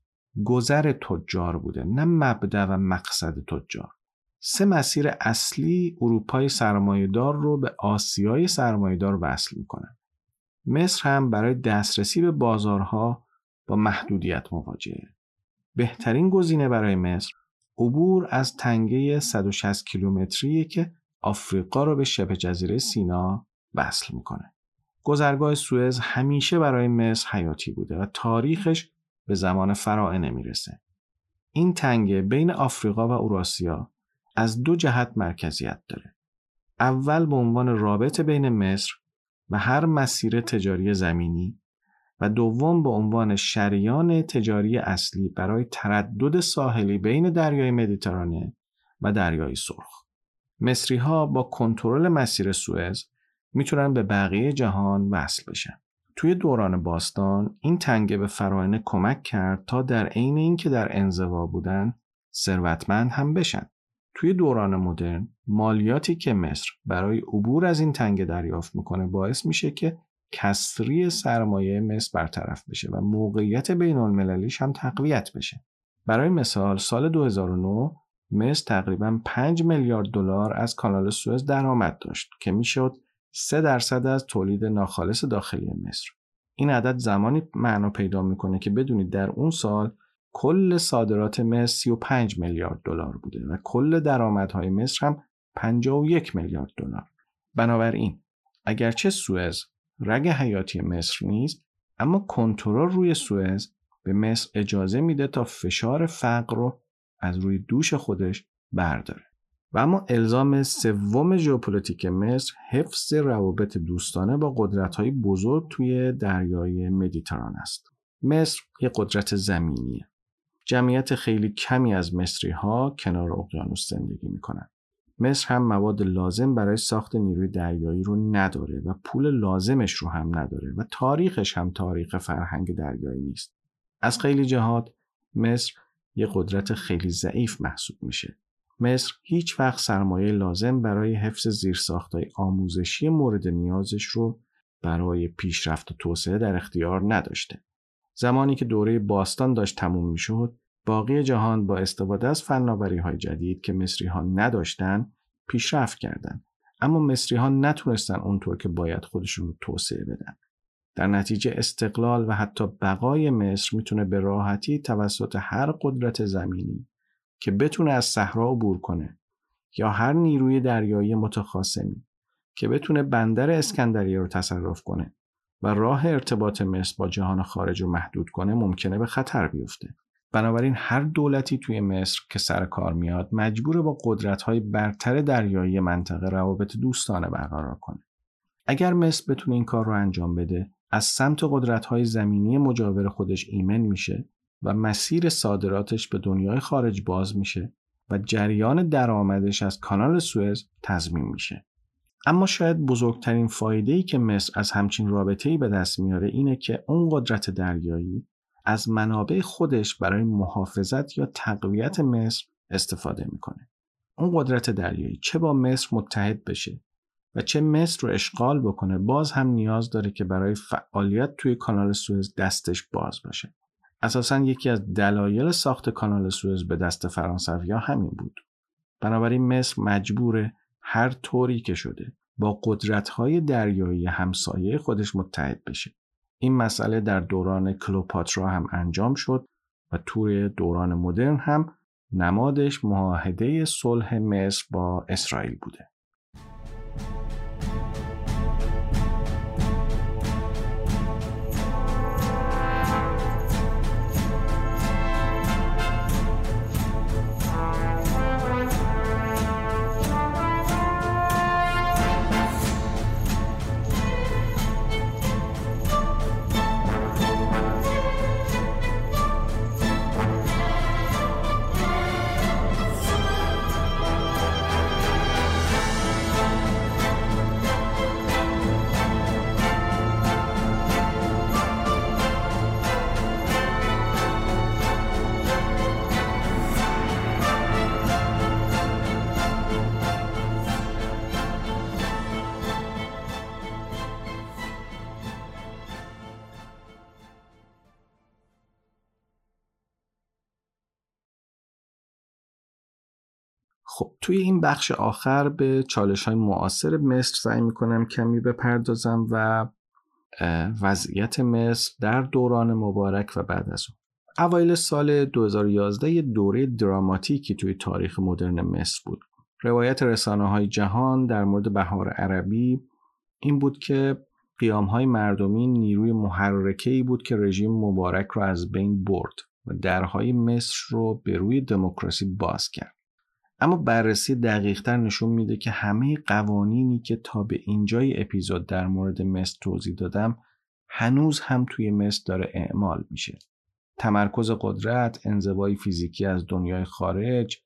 گذر تجار بوده نه مبدع و مقصد تجار. سه مسیر اصلی اروپای سرمایهدار رو به آسیای سرمایهدار وصل می‌کنن. مصر هم برای دسترسی به بازارها با محدودیت مواجهه. بهترین گزینه برای مصر عبور از تنگه 160 کیلومتری که آفریقا رو به شبه جزیره سینا وصل می‌کنه. گذرگاه سوئز همیشه برای مصر حیاتی بوده و تاریخش به زمان فرائنه می‌رسه. این تنگه بین آفریقا و اوراسیا از دو جهت مرکزیت داره. اول به عنوان رابط بین مصر و هر مسیر تجاری زمینی و دوم به عنوان شریان تجاری اصلی برای تردد ساحلی بین دریای مدیترانه و دریای سرخ. مصری ها با کنترل مسیر سوئز می‌تونن به بقیه جهان وصل بشن. توی دوران باستان این تنگه به فراینه کمک کرد تا در عین اینکه در انزوا بودن ثروتمند هم بشن. توی دوران مدرن مالیاتی که مصر برای عبور از این تنگه دریافت می‌کنه باعث میشه که کسری سرمایه مصر برطرف بشه و موقعیت بین المللیش هم تقویت بشه. برای مثال سال 2009 مصر تقریبا 5 میلیارد دلار از کانال سوئز درآمد داشت که می‌شد 3 درصد از تولید ناخالص داخلی مصر. این عدد زمانی معنا پیدا می‌کنه که بدونید در اون سال کل صادرات مصر 35 میلیارد دلار بوده و کل درآمدهای مصر هم 51 میلیارد دلار. بنابراین اگرچه سوئز رگ حیاتی مصر نیست اما کنترل روی سوئز به مصر اجازه میده تا فشار فقر رو از روی دوش خودش برداره. و اما الزام سوم ژئوپلیتیک مصر حفظ روابط دوستانه با قدرت‌های بزرگ توی دریای مدیترانه است. مصر یک قدرت زمینیه. جمعیت خیلی کمی از مصری ها کنار اقیانوس زندگی می‌کنن. مصر هم مواد لازم برای ساخت نیروی دریایی رو نداره و پول لازمش رو هم نداره و تاریخش هم تاریخ فرهنگ دریایی نیست. از خیلی جهات مصر یه قدرت خیلی ضعیف محسوب میشه. مصر هیچ وقت سرمایه لازم برای حفظ زیرساختهای آموزشی مورد نیازش رو برای پیشرفت و توسعه در اختیار نداشته. زمانی که دوره باستان داشت تموم می‌شد باقی جهان با استفاده از فناوری های جدید که مصری ها نداشتن پیشرفت کردند اما مصری ها نتونستن اونطور که باید خودشون رو توسعه بدن در نتیجه استقلال و حتی بقای مصر می‌تونه به راحتی توسط هر قدرت زمینی که بتونه از صحرا عبور کنه یا هر نیروی دریایی متخاصمی که بتونه بندر اسکندریه رو تصرف کنه و راه ارتباط مصر با جهان خارج رو محدود کنه ممکنه به خطر بیفته. بنابراین هر دولتی توی مصر که سر کار میاد مجبور با قدرت‌های برتر دریایی منطقه روابط دوستانه برقرار کنه. اگر مصر بتونه این کار رو انجام بده از سمت قدرت های زمینی مجاور خودش ایمن میشه و مسیر صادراتش به دنیای خارج باز میشه و جریان درآمدش از کانال سوئز تضمین میشه. اما شاید بزرگترین فایده ای که مصر از همچین رابطه ای به دست میاره اینه که اون قدرت دریایی از منابع خودش برای محافظت یا تقویت مصر استفاده می‌کنه. اون قدرت دریایی چه با مصر متحد بشه و چه مصر رو اشغال بکنه باز هم نیاز داره که برای فعالیت توی کانال سوئز دستش باز باشه. اساسا یکی از دلایل ساخت کانال سوئز به دست فرانسویا همین بود. بنابراین مصر مجبوره هر طوری که شده با قدرت‌های دریایی همسایه خودش متحد بشه. این مسئله در دوران کلوپاترا هم انجام شد و توی دوران مدرن هم نمادش معاهده صلح مصر با اسرائیل بوده. خب توی این بخش آخر به چالش های معاصر مصر سعی می‌کنم کمی بپردازم و وضعیت مصر در دوران مبارک و بعد از اون. اوایل سال 2011 یه دوره دراماتیکی توی تاریخ مدرن مصر بود. روایت رسانه های جهان در مورد بهار عربی این بود که قیام های مردمی نیروی محرکه ای بود که رژیم مبارک رو از بین برد و درهای مصر رو به روی دموکراسی باز کرد. اما بررسی دقیقتر نشون میده که همه قوانینی که تا به اینجای اپیزود در مورد مصر توضیح دادم هنوز هم توی مصر داره اعمال میشه. تمرکز قدرت، انزوای فیزیکی از دنیای خارج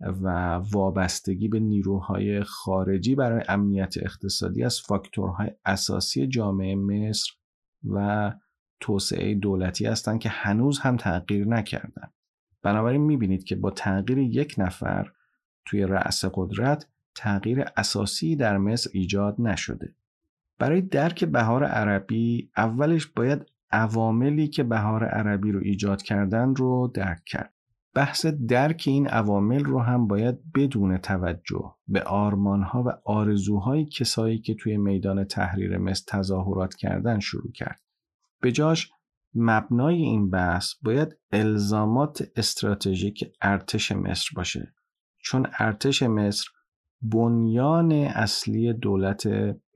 و وابستگی به نیروهای خارجی برای امنیت اقتصادی از فاکتورهای اساسی جامعه مصر و توسعه دولتی هستند که هنوز هم تغییر نکردن. بنابراین می‌بینید که با تغییر یک نفر توی رأس قدرت تغییر اساسی در مصر ایجاد نشده. برای درک بهار عربی اولش باید عواملی که بهار عربی رو ایجاد کردن رو درک کرد. بحث درک این عوامل رو هم باید بدون توجه به آرمانها و آرزوهای کسایی که توی میدان تحریر مصر تظاهرات کردن شروع کرد. به جاش مبنای این بحث باید الزامات استراتژیک ارتش مصر باشه چون ارتش مصر بنیان اصلی دولت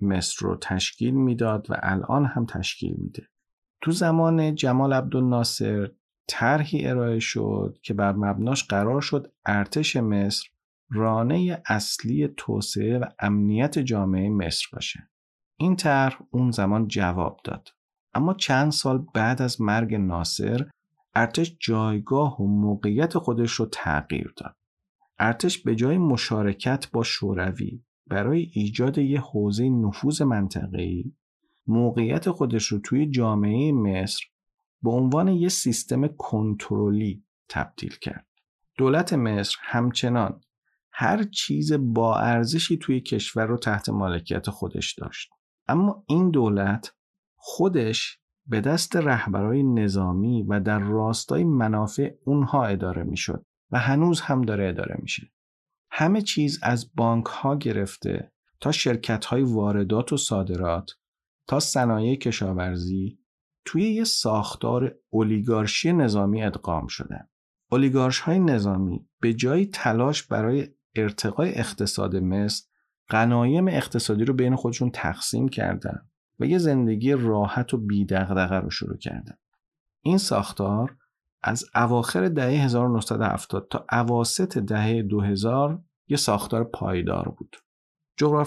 مصر رو تشکیل می‌داد و الان هم تشکیل میده. تو زمان جمال عبدالناصر طرحی ارائه شد که بر مبناش قرار شد ارتش مصر رانه اصلی توسعه و امنیت جامعه مصر باشه. این طرح اون زمان جواب داد. اما چند سال بعد از مرگ ناصر ارتش جایگاه و موقعیت خودش رو تغییر داد. ارتش به جای مشارکت با شوروی برای ایجاد یه حوزه نفوذ منطقه‌ای موقعیت خودش رو توی جامعه مصر به عنوان یه سیستم کنترلی تبدیل کرد. دولت مصر همچنان هر چیز با ارزشی توی کشور رو تحت مالکیت خودش داشت. اما این دولت خودش به دست رهبرای نظامی و در راستای منافع اونها اداره می‌شد و هنوز هم داره اداره میشه. همه چیز از بانک ها گرفته تا شرکت های واردات و صادرات تا صنایع کشاورزی توی یه ساختار اولیگارشی نظامی ادغام شده. اولیگارش های نظامی به جای تلاش برای ارتقای اقتصاد مصر غنایم اقتصادی رو بین خودشون تقسیم کردن و یه زندگی راحت و بیدغدغه رو شروع کردن. این ساختار از اواخر دهه 1970 تا اواسط دهه 2000 یه ساختار پایدار بود.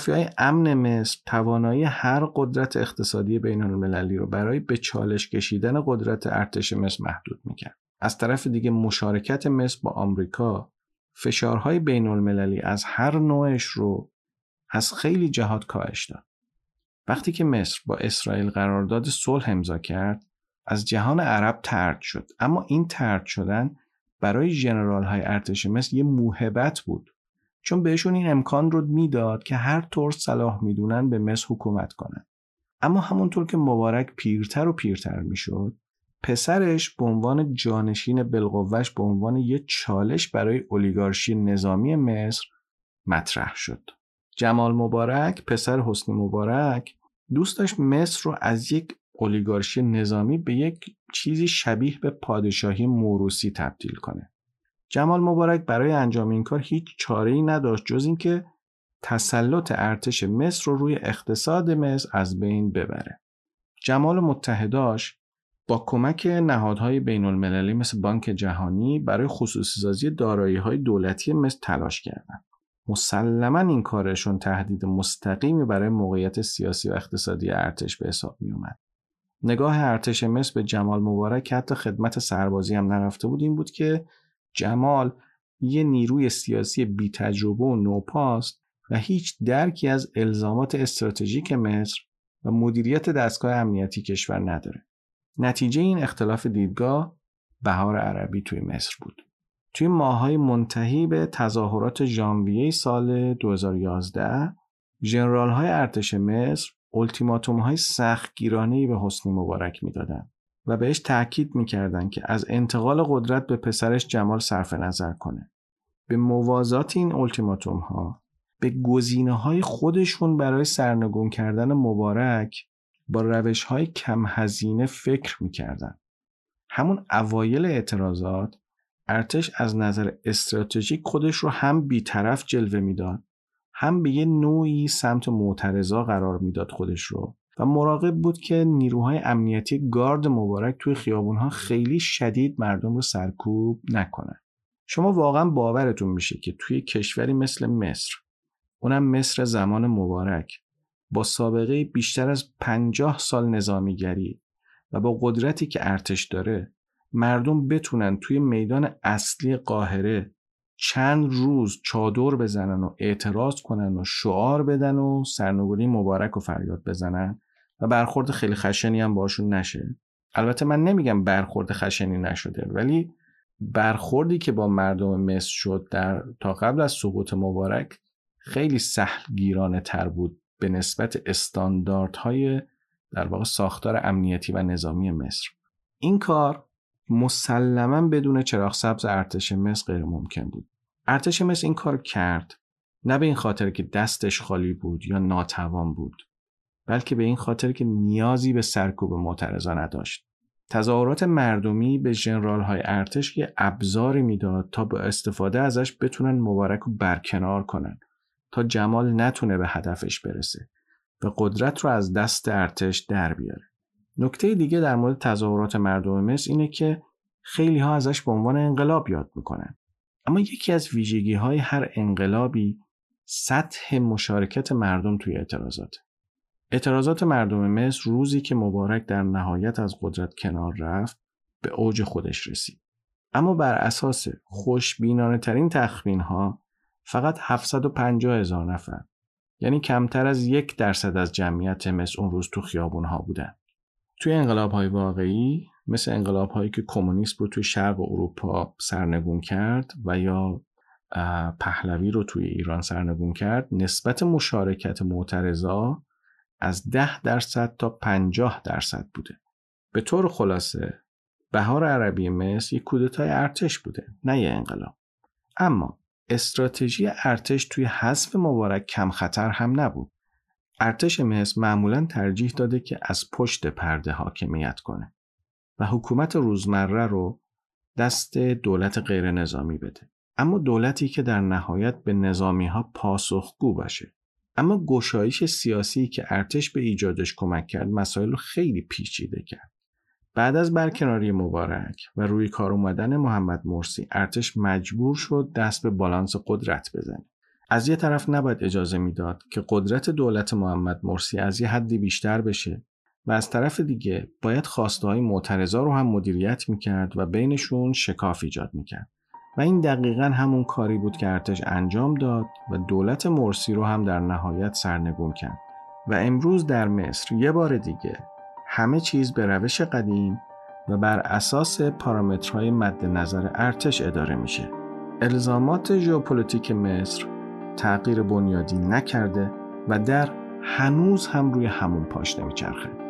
های امن مصر توانایی هر قدرت اقتصادی بین المللی رو برای به چالش کشیدن قدرت ارتش مصر محدود می‌کرد. از طرف دیگه مشارکت مصر با آمریکا فشارهای بین المللی از هر نوعش رو از خیلی جهات کاهش داد. وقتی که مصر با اسرائیل قرارداد صلح امضا کرد از جهان عرب ترد شد. اما این ترد شدن برای جنرال های ارتش مصر یه موهبت بود. چون بهشون این امکان رو می‌داد که هر طور صلاح می‌دونن به مصر حکومت کنن. اما همونطور که مبارک پیرتر و پیرتر می‌شد پسرش به عنوان جانشین بلقوهش به عنوان یه چالش برای اولیگارشی نظامی مصر مطرح شد. جمال مبارک پسر حسنی مبارک دوست داشت مصر رو از یک اولیگارشی نظامی به یک چیزی شبیه به پادشاهی موروسی تبدیل کنه. جمال مبارک برای انجام این کار هیچ چاره ای نداشت جز اینکه تسلط ارتش مصر رو روی اقتصاد مصر از بین ببره. جمال متحداش با کمک نهادهای بین المللی مثل بانک جهانی برای خصوصی سازی دارایی های دولتی مصر تلاش کردند. مسلما این کارشون تهدید مستقیمی برای موقعیت سیاسی و اقتصادی ارتش به حساب می اومد. نگاه ارتش مصر به جمال مبارک که حتی خدمت سربازی هم نرفته بود این بود که جمال یه نیروی سیاسی بی تجربه و نوپاست و هیچ درکی از الزامات استراتژیک مصر و مدیریت دستگاه امنیتی کشور نداره. نتیجه این اختلاف دیدگاه بهار عربی توی مصر بود. توی ماهای منتهی به تظاهرات ژانویه سال 2011 ژنرال های ارتش مصر التیماتوم های سخت گیرانه به حسنی مبارک می‌دادند و بهش تاکید می‌کردند که از انتقال قدرت به پسرش جمال صرف نظر کنه. به موازات این التیماتوم ها به گزینه های خودشون برای سرنگون کردن مبارک با روش های کم هزینه فکر می‌کردن. همون اوایل اعتراضات ارتش از نظر استراتژیک خودش رو هم بیطرف جلوه می‌داد هم به یه نوعی سمت معترضا قرار می‌داد خودش رو و مراقب بود که نیروهای امنیتی گارد مبارک توی خیابونها خیلی شدید مردم رو سرکوب نکنن. شما واقعا باورتون میشه که توی کشوری مثل مصر اونم مصر زمان مبارک با سابقه بیشتر از پنجاه سال نظامیگری و با قدرتی که ارتش داره مردم بتونن توی میدان اصلی قاهره چند روز چادر بزنن و اعتراض کنن و شعار بدن و سرنگونی مبارک و فریاد بزنن و برخورد خیلی خشنی هم باشون نشه. البته من نمیگم برخورد خشنی نشده ولی برخوردی که با مردم مصر شد در تا قبل از سقوط مبارک خیلی سهل گیرانه تر بود به نسبت استانداردهای در واقع ساختار امنیتی و نظامی مصر. این کار مسلما بدون چراغ سبز ارتش مصر غیر ممکن بود. ارتش مصر این کار کرد. نه به این خاطر که دستش خالی بود یا ناتوان بود بلکه به این خاطر که نیازی به سرکوب معترضا نداشت. تظاهرات مردمی به جنرال های ارتش یه ابزاری می‌داد تا به استفاده ازش بتونن مبارک رو برکنار کنن تا جمال نتونه به هدفش برسه و قدرت رو از دست ارتش در بیاره. نکته دیگه در مورد تظاهرات مردم مصر اینه که خیلی ها ازش به عنوان انقلاب یاد می‌کنن. اما یکی از ویژگی های هر انقلابی سطح مشارکت مردم توی اعتراضات. اعتراضات مردم مصر روزی که مبارک در نهایت از قدرت کنار رفت به اوج خودش رسید. اما بر اساس خوشبینانه ترین تخمین ها فقط 750 هزار نفر یعنی کمتر از یک درصد از جمعیت مصر اون روز تو خیابون ها بودن. توی انقلاب های واقعی مثل انقلاب هایی که کمونیسم رو توی شرق اروپا سرنگون کرد و یا پهلوی رو توی ایران سرنگون کرد نسبت مشارکت معترضا از ده درصد تا پنجاه درصد بوده. به طور خلاصه بهار عربی مصر یک کودتای ارتش بوده نه یه انقلاب. اما استراتژی ارتش توی حذف مبارک کم خطر هم نبود. ارتش مصر معمولا ترجیح داده که از پشت پرده حاکمیت کنه و حکومت روزمره رو دست دولت غیر نظامی بده. اما دولتی که در نهایت به نظامی ها پاسخگو باشه. اما گشایش سیاسی که ارتش به ایجادش کمک کرد مسائل رو خیلی پیچیده کرد. بعد از برکناری مبارک و روی کار اومدن محمد مرسی ارتش مجبور شد دست به بالانس قدرت بزنه. از یه طرف نباید اجازه می‌داد که قدرت دولت محمد مرسی از یه حدی بیشتر بشه و از طرف دیگه باید خواسته های معترضا رو هم مدیریت می‌کرد و بینشون شکاف ایجاد می‌کرد و این دقیقا همون کاری بود که ارتش انجام داد و دولت مرسی رو هم در نهایت سرنگون کرد و امروز در مصر یه بار دیگه همه چیز به روش قدیم و بر اساس پارامترهای مد نظر ارتش اداره میشه. الزامات ژئوپلیتیک مصر تغییر بنیادی نکرده و در هنوز هم روی همون پاش نمیچرخه.